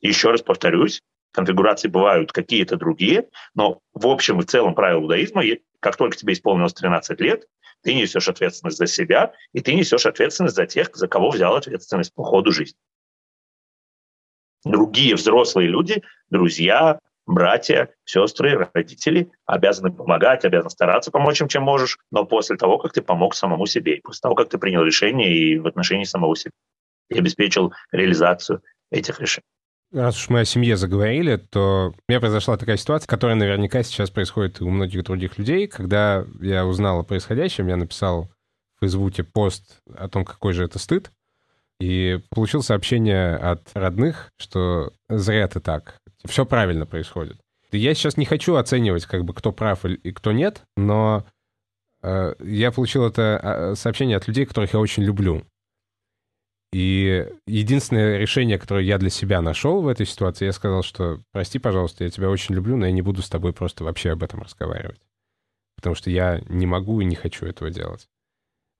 Еще раз повторюсь, конфигурации бывают какие-то другие, но в общем и в целом правило иудаизма, как только тебе исполнилось 13 лет, ты несешь ответственность за себя, и ты несешь ответственность за тех, за кого взял ответственность по ходу жизни. Другие взрослые люди, друзья, братья, сестры, родители обязаны помогать, обязаны стараться помочь им, чем можешь, но после того, как ты помог самому себе, после того, как ты принял решение и в отношении самого себя, и обеспечил реализацию этих решений. Раз уж мы о семье заговорили, то у меня произошла такая ситуация, которая наверняка сейчас происходит у многих других людей. Когда я узнал о происходящем, я написал в Фейсбуке пост о том, какой же это стыд, и получил сообщение от родных, что зря ты так, все правильно происходит. Я сейчас не хочу оценивать, как бы, кто прав и кто нет, но э, я получил это а, сообщение от людей, которых я очень люблю. И единственное решение, которое я для себя нашел в этой ситуации, я сказал, что прости, пожалуйста, я тебя очень люблю, но я не буду с тобой просто вообще об этом разговаривать. Потому что я не могу и не хочу этого делать.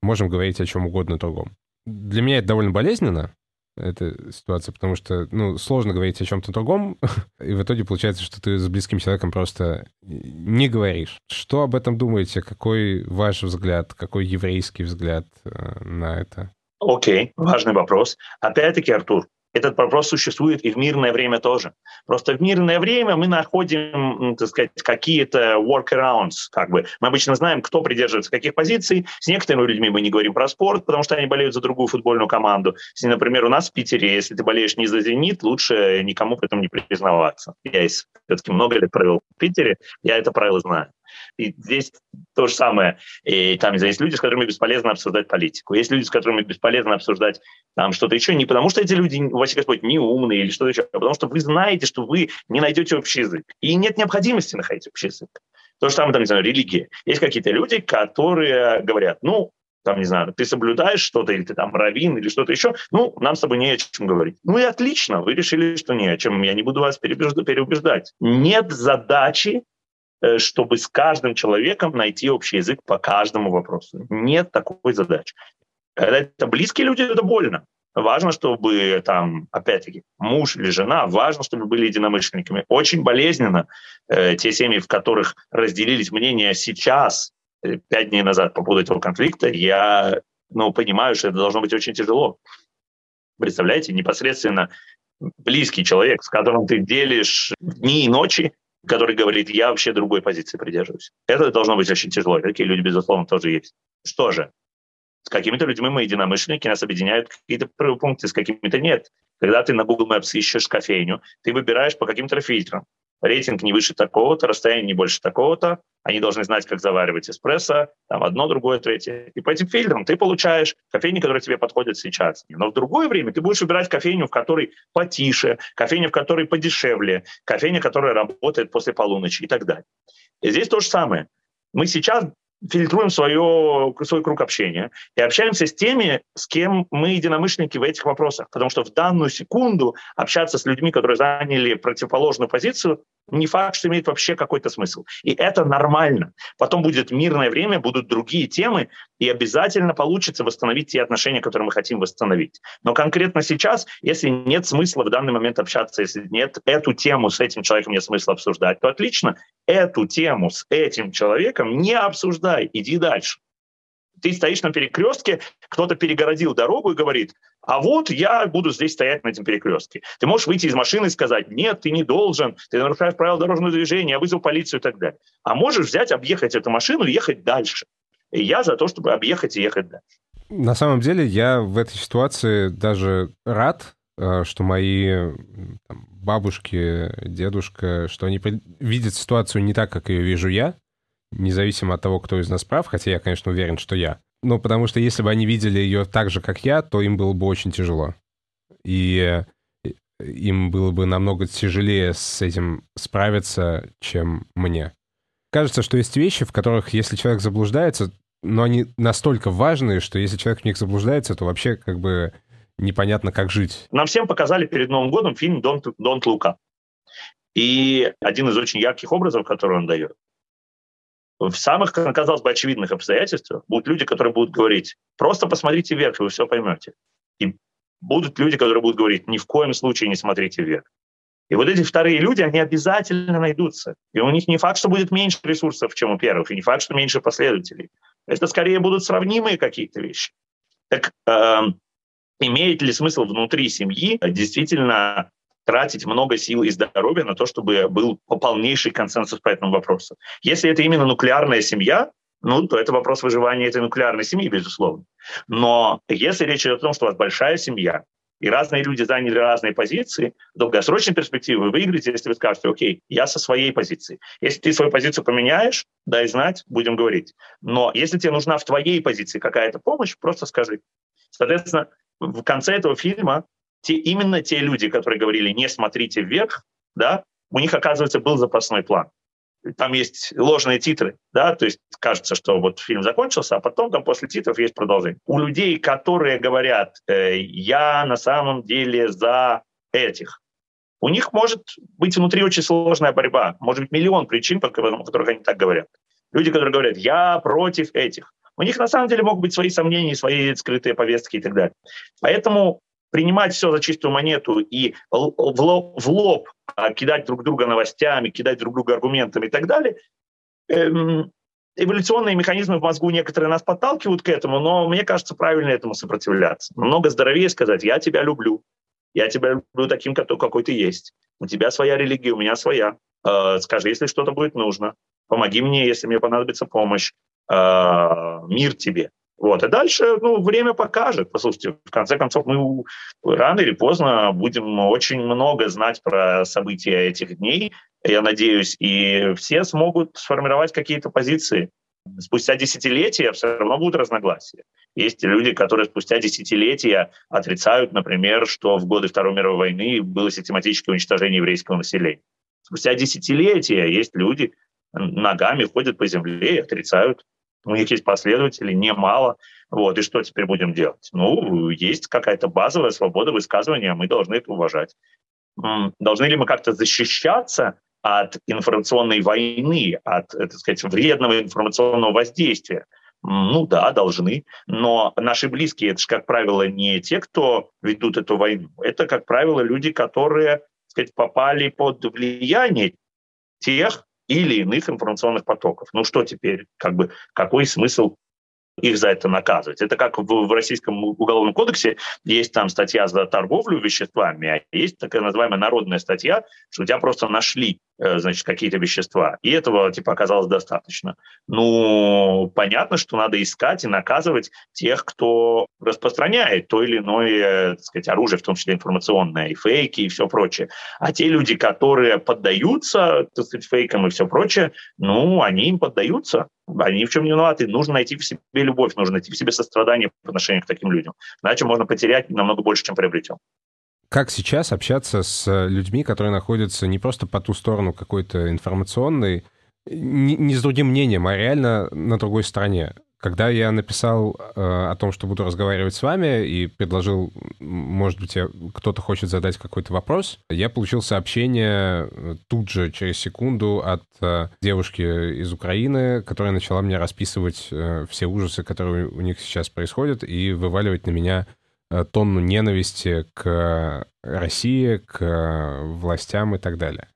Можем говорить о чем угодно другом. Для меня это довольно болезненно, эта ситуация, потому что, ну, сложно говорить о чем-то другом, и в итоге получается, что ты с близким человеком просто не говоришь. Что об этом думаете? Какой ваш взгляд, какой еврейский взгляд э, на это? Окей, важный вопрос. Опять-таки, Артур, этот вопрос существует и в мирное время тоже. Просто в мирное время мы находим, так сказать, какие-то workarounds. Как бы. Мы обычно знаем, кто придерживается каких позиций. С некоторыми людьми мы не говорим про спорт, потому что они болеют за другую футбольную команду. Например, у нас в Питере, если ты болеешь не за «Зенит», лучше никому при этом не признаваться. Я все-таки много лет провел в Питере, я это правило знаю. И здесь то же самое. И там есть люди, с которыми бесполезно обсуждать политику. Есть люди, с которыми бесполезно обсуждать там что-то еще. Не потому, что эти люди, вообще Господь, не умные или что-то еще, а потому что вы знаете, что вы не найдете общий язык. И нет необходимости находить общий язык. То же самое, там, не знаю, религия. Есть какие-то люди, которые говорят, ну, там, не знаю, ты соблюдаешь что-то, или ты там раввин, или что-то еще, ну, нам с тобой не о чем говорить. Ну и отлично, вы решили, что не о чем, я не буду вас переубеждать. Нет задачи чтобы с каждым человеком найти общий язык по каждому вопросу. Нет такой задачи. Когда это близкие люди, это больно. Важно, чтобы там, опять-таки, муж или жена, важно, чтобы были единомышленниками. Очень болезненно э, те семьи, в которых разделились мнения сейчас, э, пять дней назад по поводу этого конфликта, я ну, понимаю, что это должно быть очень тяжело. Представляете, непосредственно близкий человек, с которым ты делишь дни и ночи, который говорит, я вообще другой позиции придерживаюсь. Это должно быть очень тяжело. Такие люди, безусловно, тоже есть. Что же? С какими-то людьми мы единомышленники, нас объединяют какие-то пункты, с какими-то нет. Когда ты на Google Maps ищешь кофейню, ты выбираешь по каким-то фильтрам рейтинг не выше такого-то, расстояние не больше такого-то, они должны знать, как заваривать эспрессо, там одно, другое, третье. И по этим фильтрам ты получаешь кофейни, которые тебе подходят сейчас. Но в другое время ты будешь выбирать кофейню, в которой потише, кофейню, в которой подешевле, кофейня, которая работает после полуночи и так далее. И здесь то же самое. Мы сейчас фильтруем свое, свой круг общения и общаемся с теми, с кем мы единомышленники в этих вопросах. Потому что в данную секунду общаться с людьми, которые заняли противоположную позицию, не факт, что имеет вообще какой-то смысл. И это нормально. Потом будет мирное время, будут другие темы, и обязательно получится восстановить те отношения, которые мы хотим восстановить. Но конкретно сейчас, если нет смысла в данный момент общаться, если нет эту тему с этим человеком нет смысла обсуждать, то отлично, эту тему с этим человеком не обсуждай, иди дальше. Ты стоишь на перекрестке, кто-то перегородил дорогу и говорит, а вот я буду здесь стоять на этом перекрестке. Ты можешь выйти из машины и сказать, нет, ты не должен, ты нарушаешь правила дорожного движения, я вызвал полицию и так далее. А можешь взять, объехать эту машину и ехать дальше. И я за то, чтобы объехать и ехать дальше. На самом деле я в этой ситуации даже рад, э, что мои там, бабушки, дедушка, что они видят ситуацию не так, как ее вижу я, независимо от того, кто из нас прав, хотя я, конечно, уверен, что я. Ну, потому что если бы они видели ее так же, как я, то им было бы очень тяжело. И э, им было бы намного тяжелее с этим справиться, чем мне. Кажется, что есть вещи, в которых, если человек заблуждается, но они настолько важные, что если человек в них заблуждается, то вообще как бы непонятно, как жить. Нам всем показали перед Новым годом фильм «Don't, Don't Look Up». И один из очень ярких образов, который он дает, в самых, казалось бы, очевидных обстоятельствах будут люди, которые будут говорить, просто посмотрите вверх, и вы все поймете. И будут люди, которые будут говорить, ни в коем случае не смотрите вверх. И вот эти вторые люди, они обязательно найдутся. И у них не факт, что будет меньше ресурсов, чем у первых, и не факт, что меньше последователей. Это скорее будут сравнимые какие-то вещи. Так э, имеет ли смысл внутри семьи действительно тратить много сил и здоровья на то, чтобы был полнейший консенсус по этому вопросу. Если это именно нуклеарная семья, ну, то это вопрос выживания этой нуклеарной семьи, безусловно. Но если речь идет о том, что у вас большая семья, и разные люди заняли разные позиции, в долгосрочной перспективе вы выиграете, если вы скажете, окей, я со своей позиции. Если ты свою позицию поменяешь, дай знать, будем говорить. Но если тебе нужна в твоей позиции какая-то помощь, просто скажи. Соответственно, в конце этого фильма те, именно те люди, которые говорили «не смотрите вверх», да, у них, оказывается, был запасной план. Там есть ложные титры, да, то есть кажется, что вот фильм закончился, а потом там после титров есть продолжение. У людей, которые говорят э, «я на самом деле за этих», у них может быть внутри очень сложная борьба, может быть миллион причин, по которых они так говорят. Люди, которые говорят «я против этих», у них на самом деле могут быть свои сомнения, свои скрытые повестки и так далее. Поэтому принимать все за чистую монету и в лоб, а, кидать друг друга новостями, кидать друг друга аргументами и так далее, эм, эволюционные механизмы в мозгу некоторые нас подталкивают к этому, но мне кажется, правильно этому сопротивляться. Намного здоровее сказать, я тебя люблю, я тебя люблю таким, какой ты есть. У тебя своя религия, у меня своя. Э, скажи, если что-то будет нужно. Помоги мне, если мне понадобится помощь. Э, мир тебе. Вот. И дальше ну, время покажет. Послушайте, в конце концов, мы рано или поздно будем очень много знать про события этих дней, я надеюсь, и все смогут сформировать какие-то позиции. Спустя десятилетия все равно будут разногласия. Есть люди, которые спустя десятилетия отрицают, например, что в годы Второй мировой войны было систематическое уничтожение еврейского населения. Спустя десятилетия есть люди, ногами ходят по земле и отрицают у них есть последователи немало. Вот, и что теперь будем делать? Ну, есть какая-то базовая свобода высказывания, мы должны это уважать. Должны ли мы как-то защищаться от информационной войны, от, э, так сказать, вредного информационного воздействия? Ну да, должны. Но наши близкие, это же, как правило, не те, кто ведут эту войну. Это, как правило, люди, которые, так сказать, попали под влияние тех или иных информационных потоков. Ну что теперь? Как бы, какой смысл их за это наказывать. Это как в, в Российском уголовном кодексе есть там статья за торговлю веществами, а есть такая называемая народная статья, что тебя просто нашли значит, какие-то вещества. И этого, типа, оказалось достаточно. Ну, понятно, что надо искать и наказывать тех, кто распространяет то или иное, так сказать, оружие, в том числе информационное, и фейки, и все прочее. А те люди, которые поддаются, так сказать, фейкам и все прочее, ну, они им поддаются. Они ни в чем не виноваты. Нужно найти в себе любовь, нужно найти в себе сострадание по отношению к таким людям. Иначе можно потерять намного больше, чем приобретем как сейчас общаться с людьми, которые находятся не просто по ту сторону какой-то информационной, не, не с другим мнением, а реально на другой стороне. Когда я написал э, о том, что буду разговаривать с вами, и предложил, может быть, кто-то хочет задать какой-то вопрос, я получил сообщение э, тут же, через секунду, от э, девушки из Украины, которая начала мне расписывать э, все ужасы, которые у них сейчас происходят, и вываливать на меня Э, тонну ненависти к России, к властям и так далее.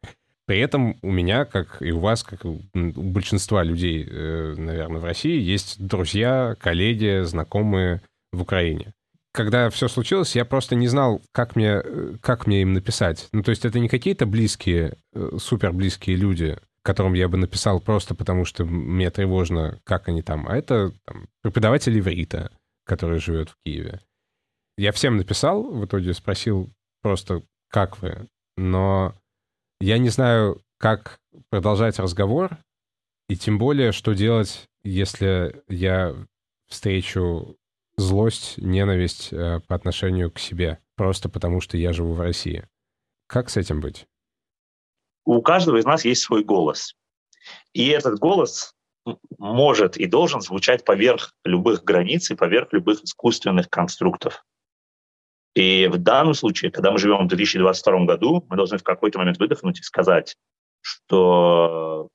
При этом у меня, как и у вас, как у большинства людей, э, наверное, в России, есть друзья, коллеги, знакомые в Украине. Когда все случилось, я просто не знал, как мне, как мне им написать. Ну, то есть это не какие-то близкие, э, супер близкие люди, которым я бы написал просто потому, что мне тревожно, как они там, а это там, преподаватель иврита, который живет в Киеве. Я всем написал, в итоге спросил просто, как вы, но я не знаю, как продолжать разговор, и тем более, что делать, если я встречу злость, ненависть э, по отношению к себе, просто потому что я живу в России. Как с этим быть? У каждого из нас есть свой голос. И этот голос может и должен звучать поверх любых границ и поверх любых искусственных конструктов. И в данном случае, когда мы живем в 2022 году, мы должны в какой-то момент выдохнуть и сказать, что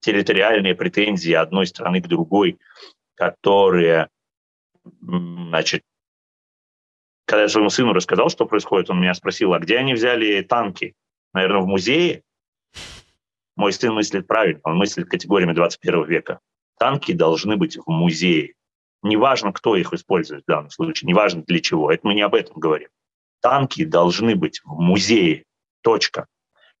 территориальные претензии одной страны к другой, которые, значит, когда я своему сыну рассказал, что происходит, он меня спросил, а где они взяли танки? Наверное, в музее? Мой сын мыслит правильно, он мыслит категориями 21 века. Танки должны быть в музее. Неважно, кто их использует в данном случае, неважно для чего. Это мы не об этом говорим. Танки должны быть в музее. Точка.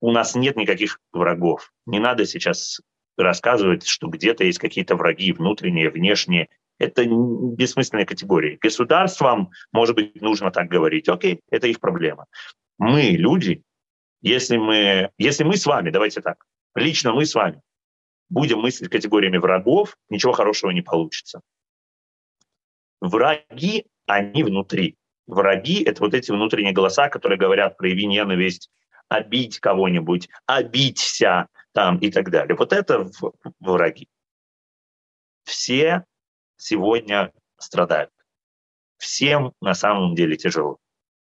У нас нет никаких врагов. Не надо сейчас рассказывать, что где-то есть какие-то враги внутренние, внешние. Это бессмысленная категория. Государствам, может быть, нужно так говорить. Окей, это их проблема. Мы, люди, если мы, если мы с вами, давайте так, лично мы с вами будем мыслить категориями врагов, ничего хорошего не получится. Враги, они внутри. Враги — это вот эти внутренние голоса, которые говорят прояви ненависть, обить кого-нибудь, обидься там и так далее. Вот это враги. Все сегодня страдают. Всем на самом деле тяжело.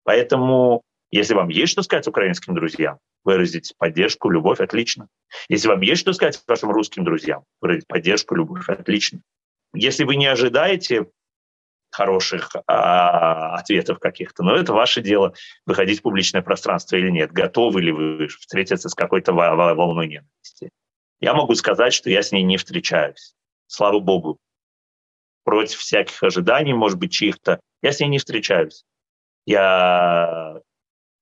Поэтому, если вам есть что сказать украинским друзьям, выразить поддержку, любовь, отлично. Если вам есть что сказать вашим русским друзьям, выразить поддержку, любовь, отлично. Если вы не ожидаете хороших а, ответов каких-то. Но это ваше дело, выходить в публичное пространство или нет. Готовы ли вы встретиться с какой-то волной ненависти? Я могу сказать, что я с ней не встречаюсь. Слава богу. Против всяких ожиданий, может быть, чьих-то. Я с ней не встречаюсь. Я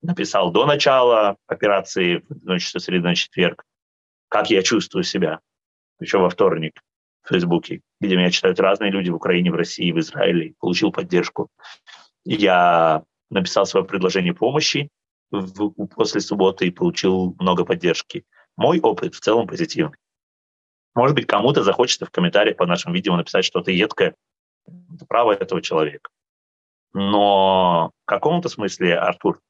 написал до начала операции в ночь со среды на четверг, как я чувствую себя, еще во вторник в Фейсбуке, где меня читают разные люди в Украине, в России, в Израиле, получил поддержку. Я написал свое предложение помощи в, после субботы и получил много поддержки. Мой опыт в целом позитивный. Может быть, кому-то захочется в комментариях по нашим видео написать что-то едкое. Это право этого человека. Но в каком-то смысле, Артур,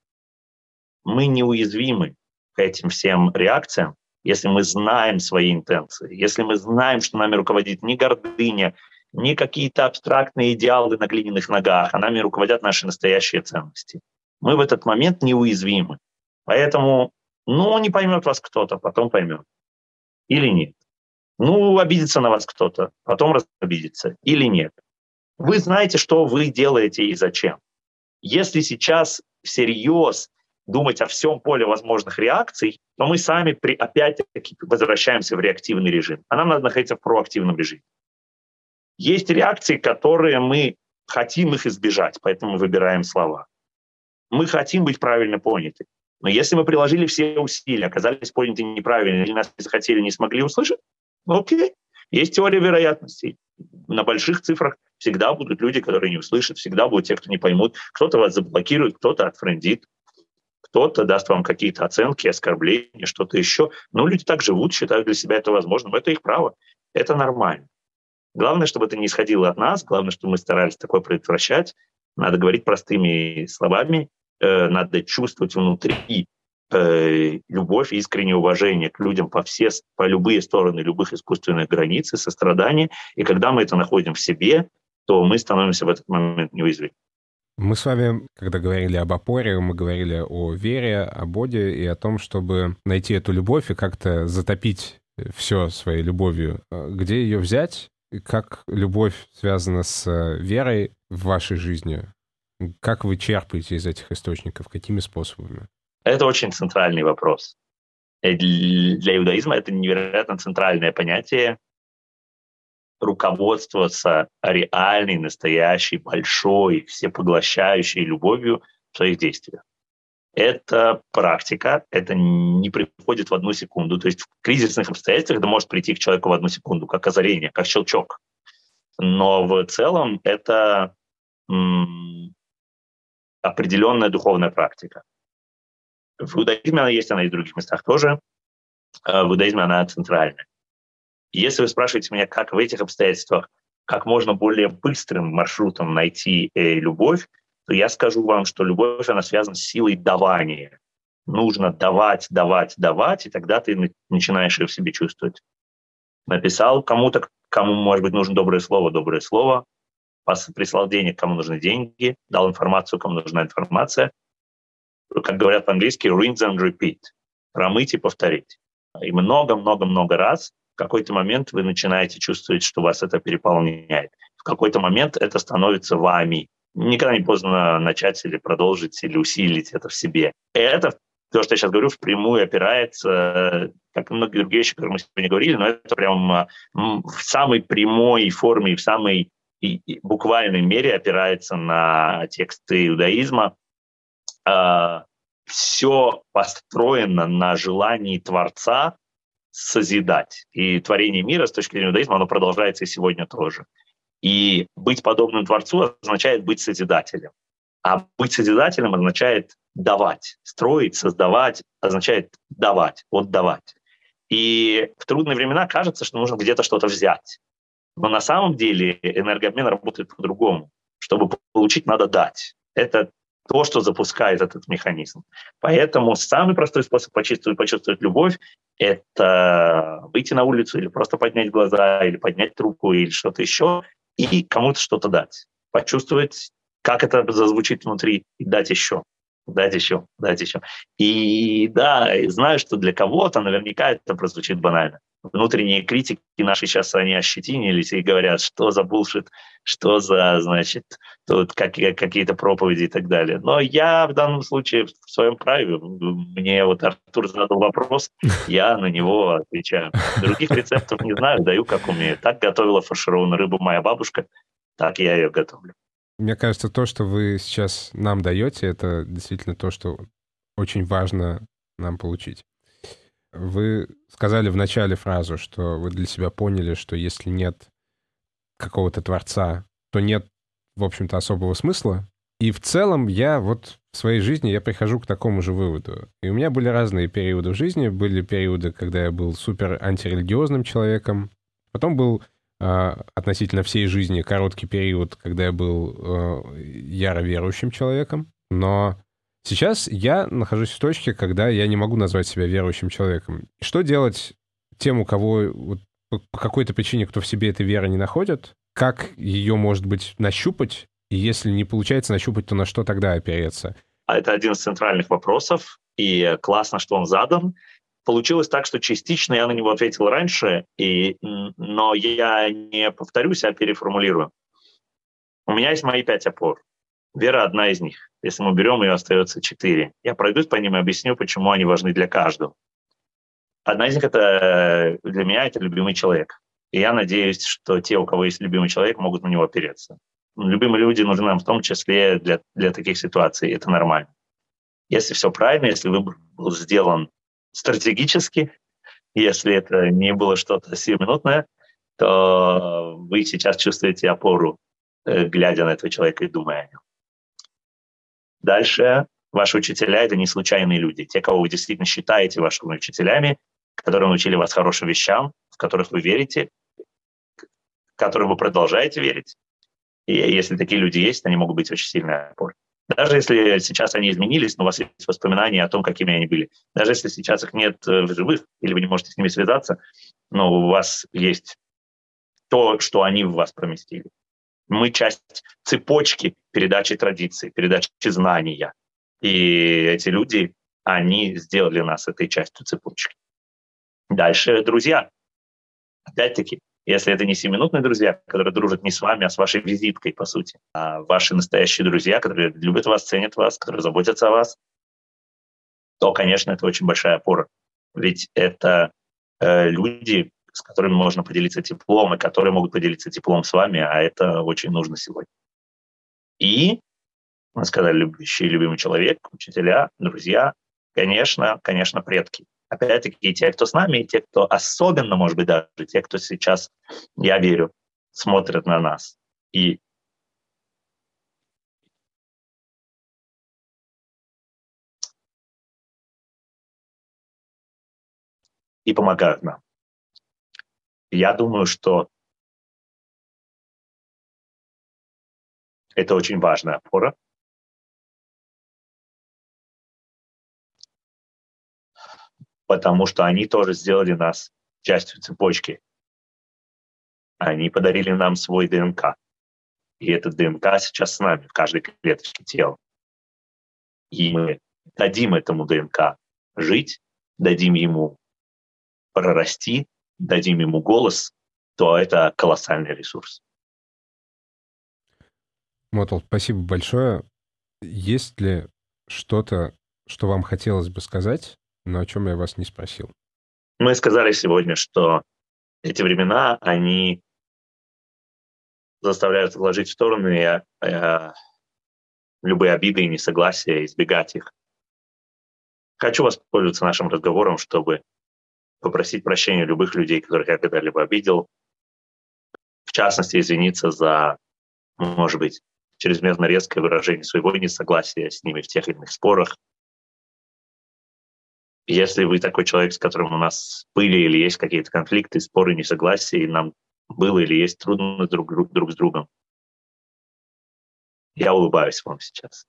мы неуязвимы к этим всем реакциям, если мы знаем свои интенции, если мы знаем, что нами руководит не гордыня, не какие-то абстрактные идеалы на глиняных ногах, а нами руководят наши настоящие ценности. Мы в этот момент неуязвимы. Поэтому, ну, не поймет вас кто-то, потом поймет. Или нет. Ну, обидится на вас кто-то, потом обидится. Или нет. Вы знаете, что вы делаете и зачем. Если сейчас всерьез думать о всем поле возможных реакций, то мы сами при, опять-таки возвращаемся в реактивный режим. А нам надо находиться в проактивном режиме. Есть реакции, которые мы хотим их избежать, поэтому выбираем слова. Мы хотим быть правильно поняты. Но если мы приложили все усилия, оказались поняты неправильно, или нас не захотели, не смогли услышать, ну окей, есть теория вероятностей. На больших цифрах всегда будут люди, которые не услышат, всегда будут те, кто не поймут. Кто-то вас заблокирует, кто-то отфрендит, кто-то даст вам какие-то оценки, оскорбления, что-то еще. Но люди так живут, считают для себя это возможным. Это их право. Это нормально. Главное, чтобы это не исходило от нас, главное, чтобы мы старались такое предотвращать. Надо говорить простыми словами, э, надо чувствовать внутри э, любовь, искреннее уважение к людям по все, по любые стороны любых искусственных границ и сострадание. И когда мы это находим в себе, то мы становимся в этот момент неуязвимы. Мы с вами, когда говорили об опоре, мы говорили о вере, о Боге и о том, чтобы найти эту любовь и как-то затопить все своей любовью. Где ее взять? Как любовь связана с э, верой в вашей жизни? Как вы черпаете из этих источников? Какими способами? Это очень центральный вопрос. Для иудаизма это невероятно центральное понятие руководствоваться реальной, настоящей, большой, всепоглощающей любовью в своих действиях. Это практика, это не приходит в одну секунду. То есть в кризисных обстоятельствах это может прийти к человеку в одну секунду, как озарение, как щелчок. Но в целом это м- определенная духовная практика. В иудаизме она есть, она и в других местах тоже. А в иудаизме она центральная. Если вы спрашиваете меня, как в этих обстоятельствах как можно более быстрым маршрутом найти э, любовь, то я скажу вам, что любовь, она связана с силой давания. Нужно давать, давать, давать, и тогда ты начинаешь ее в себе чувствовать. Написал кому-то, кому, может быть, нужно доброе слово, доброе слово, прислал денег, кому нужны деньги, дал информацию, кому нужна информация. Как говорят по-английски, rinse and repeat. Промыть и повторить. И много-много-много раз какой-то момент вы начинаете чувствовать, что вас это переполняет. В какой-то момент это становится вами. Никогда не поздно начать или продолжить, или усилить это в себе. И это, то, что я сейчас говорю, впрямую опирается, как и многие другие вещи, которые мы сегодня говорили, но это прям в самой прямой форме, в самой и буквальной мере опирается на тексты иудаизма. А, Все построено на желании Творца созидать. И творение мира с точки зрения иудаизма, оно продолжается и сегодня тоже. И быть подобным Творцу означает быть созидателем. А быть созидателем означает давать. Строить, создавать означает давать, отдавать. И в трудные времена кажется, что нужно где-то что-то взять. Но на самом деле энергообмен работает по-другому. Чтобы получить, надо дать. Это то, что запускает этот механизм. Поэтому самый простой способ почувствовать, почувствовать любовь – это выйти на улицу или просто поднять глаза, или поднять руку, или что-то еще, и кому-то что-то дать. Почувствовать, как это зазвучит внутри, и дать еще дать еще, дать еще. И да, знаю, что для кого-то наверняка это прозвучит банально внутренние критики наши сейчас, они ощетинились и говорят, что за булшит, что за, значит, тут какие-то проповеди и так далее. Но я в данном случае в своем праве, мне вот Артур задал вопрос, я на него отвечаю. Других рецептов не знаю, даю как умею. Так готовила фаршированную рыбу моя бабушка, так я ее готовлю. Мне кажется, то, что вы сейчас нам даете, это действительно то, что очень важно нам получить. Вы сказали в начале фразу, что вы для себя поняли, что если нет какого-то творца, то нет, в общем-то, особого смысла. И в целом я вот в своей жизни я прихожу к такому же выводу. И у меня были разные периоды в жизни. Были периоды, когда я был супер антирелигиозным человеком. Потом был э, относительно всей жизни короткий период, когда я был э, яро верующим человеком. Но Сейчас я нахожусь в точке, когда я не могу назвать себя верующим человеком. Что делать тем, у кого вот, по какой-то причине, кто в себе этой веры не находит? Как ее, может быть, нащупать? И если не получается нащупать, то на что тогда опереться? А это один из центральных вопросов, и классно, что он задан. Получилось так, что частично я на него ответил раньше, и, но я не повторюсь, а переформулирую. У меня есть мои пять опор. Вера одна из них. Если мы берем ее, остается четыре. Я пройдусь по ним и объясню, почему они важны для каждого. Одна из них это для меня это любимый человек. И я надеюсь, что те, у кого есть любимый человек, могут на него опереться. Любимые люди нужны нам в том числе для, для таких ситуаций. Это нормально. Если все правильно, если выбор был сделан стратегически, если это не было что-то сиюминутное, то вы сейчас чувствуете опору, э, глядя на этого человека и думая о нем. Дальше ваши учителя — это не случайные люди. Те, кого вы действительно считаете вашими учителями, которые научили вас хорошим вещам, в которых вы верите, которым вы продолжаете верить. И если такие люди есть, они могут быть очень сильной опорой. Даже если сейчас они изменились, но у вас есть воспоминания о том, какими они были. Даже если сейчас их нет э, в живых, или вы не можете с ними связаться, но у вас есть то, что они в вас проместили. Мы часть цепочки передачи традиций, передачи знания. И эти люди, они сделали нас этой частью цепочки. Дальше друзья. Опять-таки, если это не семинутные друзья, которые дружат не с вами, а с вашей визиткой, по сути, а ваши настоящие друзья, которые любят вас, ценят вас, которые заботятся о вас, то, конечно, это очень большая опора. Ведь это э, люди, с которыми можно поделиться теплом, и которые могут поделиться теплом с вами, а это очень нужно сегодня. И, мы сказали, любящий любимый человек, учителя, друзья, конечно, конечно, предки опять-таки, и те, кто с нами, и те, кто особенно, может быть, даже те, кто сейчас, я верю, смотрят на нас. И и помогают нам. Я думаю, что это очень важная опора, потому что они тоже сделали нас частью цепочки. Они подарили нам свой ДНК. И этот ДНК сейчас с нами, в каждой клеточке тела. И мы дадим этому ДНК жить, дадим ему прорасти, дадим ему голос, то это колоссальный ресурс. Мотл, спасибо большое. Есть ли что-то, что вам хотелось бы сказать, но о чем я вас не спросил. Мы сказали сегодня, что эти времена, они заставляют отложить в сторону э, э, любые обиды и несогласия, избегать их. Хочу воспользоваться нашим разговором, чтобы попросить прощения любых людей, которых я когда-либо обидел. В частности, извиниться за, может быть, чрезмерно резкое выражение своего несогласия с ними в тех или иных спорах, если вы такой человек, с которым у нас были или есть какие-то конфликты, споры, несогласия, и нам было или есть трудно друг, друг, друг с другом, я улыбаюсь вам сейчас.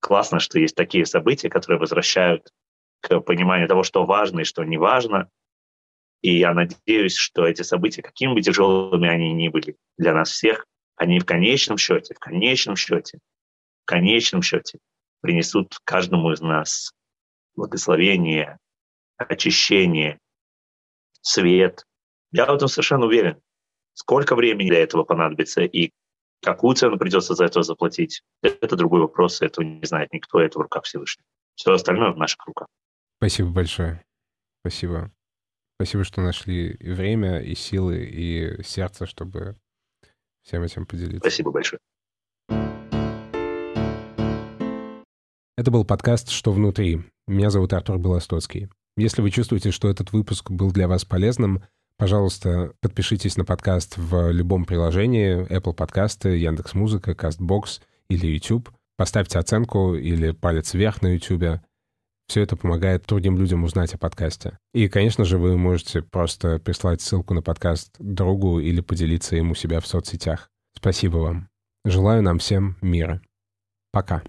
Классно, что есть такие события, которые возвращают к пониманию того, что важно и что не важно. И я надеюсь, что эти события, какими бы тяжелыми они ни были для нас всех, они в конечном счете, в конечном счете, в конечном счете принесут каждому из нас благословение, очищение, свет. Я в этом совершенно уверен. Сколько времени для этого понадобится и какую цену придется за это заплатить, это другой вопрос, этого не знает никто, это в руках Всевышнего. Все остальное в наших руках. Спасибо большое. Спасибо. Спасибо, что нашли и время, и силы, и сердце, чтобы всем этим поделиться. Спасибо большое. Это был подкаст «Что внутри?». Меня зовут Артур Белостоцкий. Если вы чувствуете, что этот выпуск был для вас полезным, пожалуйста, подпишитесь на подкаст в любом приложении Apple подкасты, Яндекс Музыка, Castbox или YouTube. Поставьте оценку или палец вверх на YouTube. Все это помогает другим людям узнать о подкасте. И, конечно же, вы можете просто прислать ссылку на подкаст другу или поделиться им у себя в соцсетях. Спасибо вам. Желаю нам всем мира. Пока.